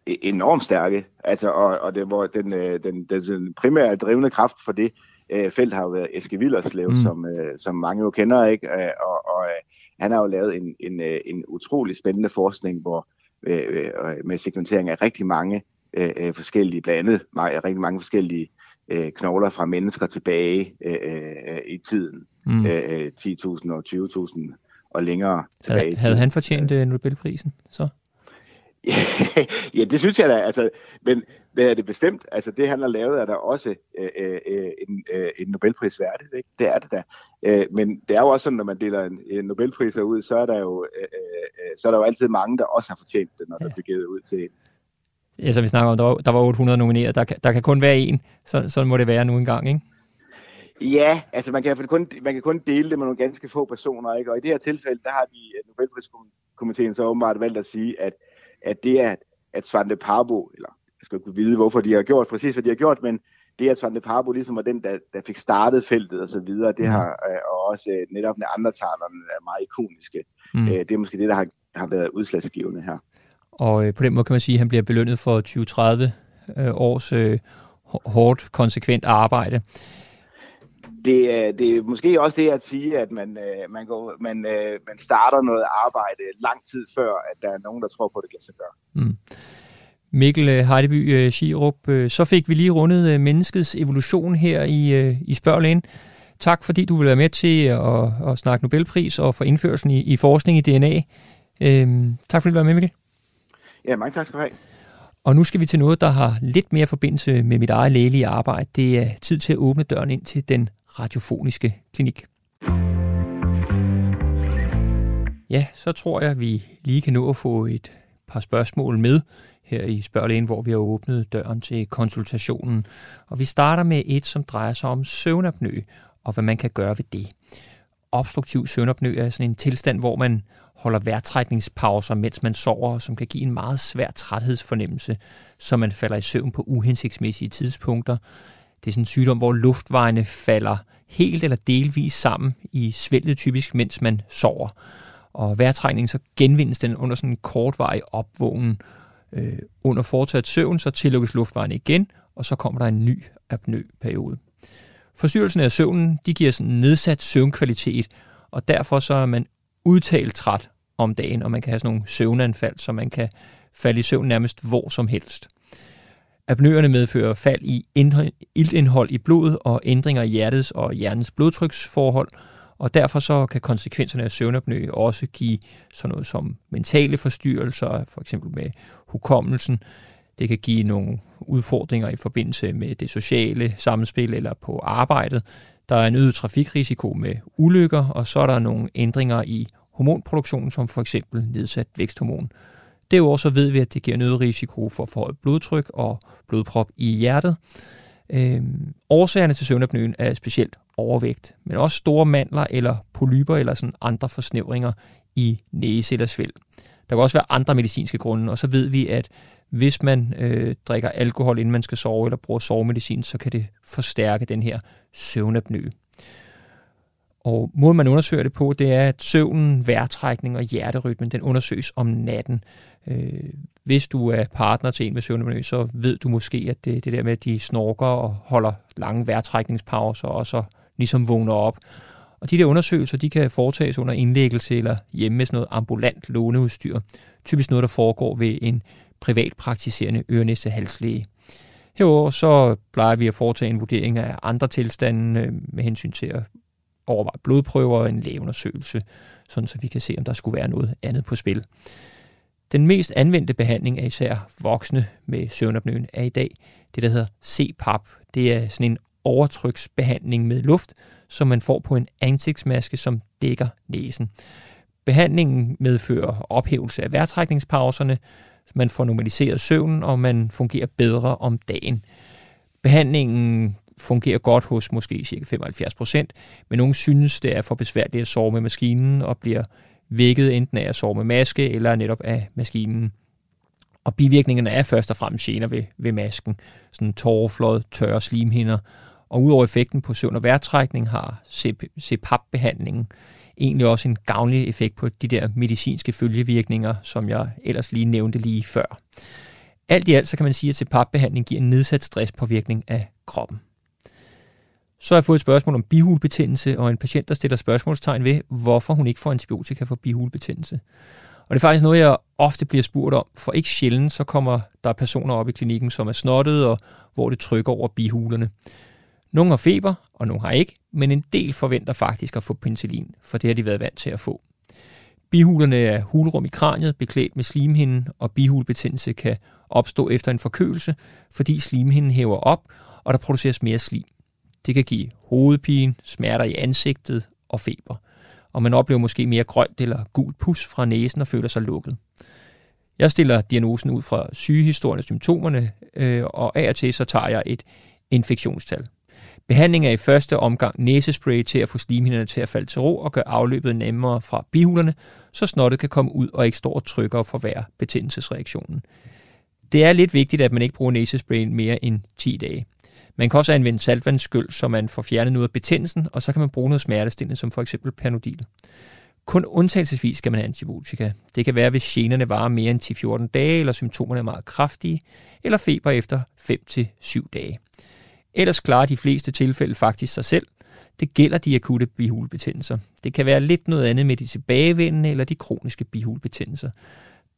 E-, enormt stærke. Altså, og, og det den, øh, den, den, den primære drivende kraft for det øh, felt har jo været Eske Villerslev, mm. som, øh, som mange jo kender, ikke? Øh, og, og øh, han har jo lavet en, en, øh, en utrolig spændende forskning, hvor øh, øh, med sekventering af rigtig mange øh, forskellige, blandt andet rigtig mange forskellige øh, knogler fra mennesker tilbage øh, i tiden, mm. øh, 10.000 og 20.000 og længere tilbage. Havde, havde han fortjent Nobelprisen så? ja, det synes jeg da. Altså, men hvad er det bestemt? Altså, det han har lavet er der også øh, øh, en, øh, en Nobelpris værdigt. Ikke? Det er det da. Øh, men det er jo også sådan, når man deler en, en Nobelpris ud, så er, der jo, øh, øh, så er der jo altid mange, der også har fortjent det, når ja. der bliver givet ud til en. Ja, som vi snakker om, der var, der var 800 nomineret. Der, der kan kun være en. Så, så må det være nu engang, ikke? Ja, altså man kan, kun, man kan kun dele det med nogle ganske få personer, ikke? og i det her tilfælde, der har de Nobelpriskomiteen så åbenbart valgt at sige, at at det er, at Svante Parbo, eller jeg skal ikke vide, hvorfor de har gjort præcis, hvad de har gjort, men det, at Svante Parbo ligesom var den, der, der fik startet feltet og så videre, det har, øh, og også øh, netop med andre talerne er meget ikoniske. Mm. Øh, det er måske det, der har, har været udslagsgivende her. Og på den måde kan man sige, at han bliver belønnet for 20-30 års øh, hårdt, konsekvent arbejde det, er, det er måske også det at sige, at man, øh, man, går, man, øh, man starter noget arbejde lang tid før, at der er nogen, der tror på, at det kan sig gøre. Mm. Mikkel øh, Heideby Schirup, så fik vi lige rundet menneskets evolution her i, i Spørglæn. Tak fordi du vil være med til at, at snakke Nobelpris og for indførelsen i, i forskning i DNA. Øhm, tak fordi du var med, Mikkel. Ja, mange tak skal du have. Og nu skal vi til noget, der har lidt mere forbindelse med mit eget lægelige arbejde. Det er tid til at åbne døren ind til den radiofoniske klinik. Ja, så tror jeg, vi lige kan nå at få et par spørgsmål med her i spørglægen, hvor vi har åbnet døren til konsultationen. Og vi starter med et, som drejer sig om søvnapnø, og hvad man kan gøre ved det. Obstruktiv søvnapnø er sådan en tilstand, hvor man holder vejrtrækningspauser, mens man sover, som kan give en meget svær træthedsfornemmelse, så man falder i søvn på uhensigtsmæssige tidspunkter. Det er sådan en sygdom, hvor luftvejene falder helt eller delvis sammen i svælget typisk, mens man sover. Og vejrtrækningen så genvindes den under sådan en kortvarig opvågen. Øh, under fortsat søvn, så tillukkes luftvejene igen, og så kommer der en ny apnøperiode. Forstyrrelsen af søvnen, de giver sådan nedsat søvnkvalitet, og derfor så er man udtalt træt om dagen, og man kan have sådan nogle søvnanfald, så man kan falde i søvn nærmest hvor som helst. Apnøerne medfører fald i iltindhold i blodet og ændringer i hjertets og hjernens blodtryksforhold, og derfor så kan konsekvenserne af søvnapnø også give sådan noget som mentale forstyrrelser, for eksempel med hukommelsen. Det kan give nogle udfordringer i forbindelse med det sociale samspil eller på arbejdet. Der er en øget trafikrisiko med ulykker, og så er der nogle ændringer i hormonproduktionen, som for eksempel nedsat væksthormon. Derudover så ved vi, at det giver en øget risiko for forhøjet blodtryk og blodprop i hjertet. Øhm, årsagerne til søvnapnøen er specielt overvægt, men også store mandler eller polyper eller sådan andre forsnævringer i næse eller svælg. Der kan også være andre medicinske grunde, og så ved vi, at hvis man øh, drikker alkohol, inden man skal sove, eller bruger sovemedicin, så kan det forstærke den her søvnapnø. Og måden man undersøger det på, det er, at søvnen, vejrtrækning og hjerterytmen, den undersøges om natten. Øh, hvis du er partner til en med søvnapnø, så ved du måske, at det, det der med, at de snorker og holder lange vejrtrækningspauser, og så ligesom vågner op. Og de der undersøgelser, de kan foretages under indlæggelse eller hjemme med sådan noget ambulant låneudstyr. Typisk noget, der foregår ved en privatpraktiserende ørenæste halslæge. Herover så plejer vi at foretage en vurdering af andre tilstande øh, med hensyn til at overveje blodprøver og en lægeundersøgelse, sådan så vi kan se, om der skulle være noget andet på spil. Den mest anvendte behandling af især voksne med søvnapnøen er i dag det, der hedder CPAP. Det er sådan en overtryksbehandling med luft, som man får på en ansigtsmaske, som dækker næsen. Behandlingen medfører ophævelse af vejrtrækningspauserne, man får normaliseret søvnen, og man fungerer bedre om dagen. Behandlingen fungerer godt hos måske cirka 75 procent, men nogle synes, det er for besværligt at sove med maskinen og bliver vækket enten af at sove med maske eller netop af maskinen. Og bivirkningerne er først og fremmest gener ved, ved masken. Sådan tårerflod, tørre slimhinder. Og udover effekten på søvn og vejrtrækning har CPAP-behandlingen egentlig også en gavnlig effekt på de der medicinske følgevirkninger, som jeg ellers lige nævnte lige før. Alt i alt så kan man sige, at CPAP-behandling giver en nedsat stresspåvirkning af kroppen. Så har jeg fået et spørgsmål om bihulebetændelse, og en patient, der stiller spørgsmålstegn ved, hvorfor hun ikke får antibiotika for bihulebetændelse. Og det er faktisk noget, jeg ofte bliver spurgt om, for ikke sjældent så kommer der personer op i klinikken, som er snottede, og hvor det trykker over bihulerne. Nogle har feber, og nogle har ikke, men en del forventer faktisk at få penicillin, for det har de været vant til at få. Bihulerne er hulrum i kraniet, beklædt med slimhinden, og bihulebetændelse kan opstå efter en forkølelse, fordi slimhinden hæver op, og der produceres mere slim. Det kan give hovedpine, smerter i ansigtet og feber. Og man oplever måske mere grønt eller gult pus fra næsen og føler sig lukket. Jeg stiller diagnosen ud fra sygehistorien og symptomerne, øh, og af og til så tager jeg et infektionstal. Behandling er i første omgang næsespray til at få slimhinderne til at falde til ro og gøre afløbet nemmere fra bihulerne, så snottet kan komme ud og ikke står og trykker og forværre betændelsesreaktionen. Det er lidt vigtigt, at man ikke bruger næsesprayen mere end 10 dage. Man kan også anvende saltvandsskyld, så man får fjernet noget af betændelsen, og så kan man bruge noget smertestillende, som for eksempel Panodil. Kun undtagelsesvis skal man have antibiotika. Det kan være, hvis generne varer mere end 10-14 dage, eller symptomerne er meget kraftige, eller feber efter 5-7 dage. Ellers klarer de fleste tilfælde faktisk sig selv. Det gælder de akutte bihulebetændelser. Det kan være lidt noget andet med de tilbagevendende eller de kroniske bihulebetændelser.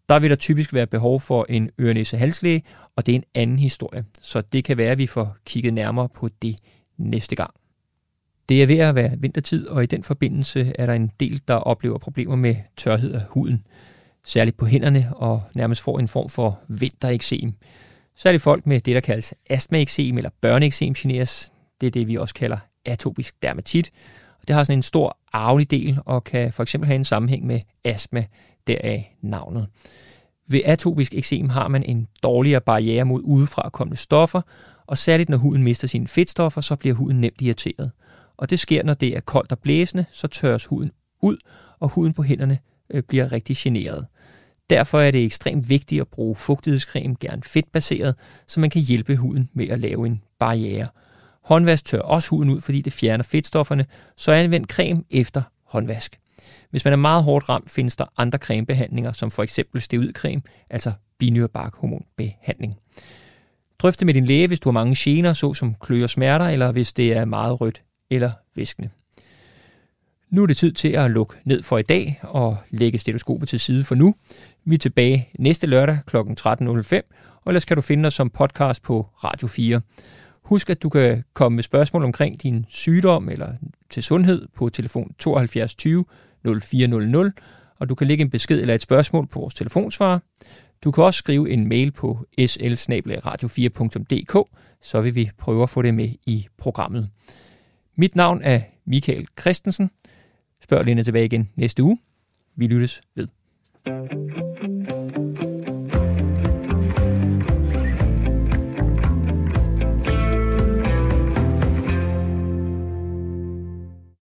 Der vil der typisk være behov for en ørenæse halslæge, og det er en anden historie. Så det kan være, at vi får kigget nærmere på det næste gang. Det er ved at være vintertid, og i den forbindelse er der en del, der oplever problemer med tørhed af huden. Særligt på hænderne og nærmest får en form for vintereksem. Særligt folk med det, der kaldes astmaeksem eller børneeksem generes. Det er det, vi også kalder atopisk dermatit. Det har sådan en stor arvelig del og kan for eksempel have en sammenhæng med astma, deraf navnet. Ved atopisk eksem har man en dårligere barriere mod udefra kommende stoffer, og særligt når huden mister sine fedtstoffer, så bliver huden nemt irriteret. Og det sker, når det er koldt og blæsende, så tørres huden ud, og huden på hænderne øh, bliver rigtig generet. Derfor er det ekstremt vigtigt at bruge fugtighedscreme, gerne fedtbaseret, så man kan hjælpe huden med at lave en barriere. Håndvask tør også huden ud, fordi det fjerner fedtstofferne, så anvend creme efter håndvask. Hvis man er meget hårdt ramt, findes der andre cremebehandlinger, som for eksempel steroidcreme, altså binyrebarkhormonbehandling. Drøfte med din læge, hvis du har mange gener, såsom klø og smerter, eller hvis det er meget rødt eller væskende. Nu er det tid til at lukke ned for i dag og lægge stetoskopet til side for nu. Vi er tilbage næste lørdag kl. 13.05, og ellers kan du finde os som podcast på Radio 4. Husk, at du kan komme med spørgsmål omkring din sygdom eller til sundhed på telefon 72 20 0400, og du kan lægge en besked eller et spørgsmål på vores telefonsvarer. Du kan også skrive en mail på sl 4dk så vil vi prøve at få det med i programmet. Mit navn er Michael Christensen. Spørg Lene tilbage igen næste uge. Vi lyttes ved.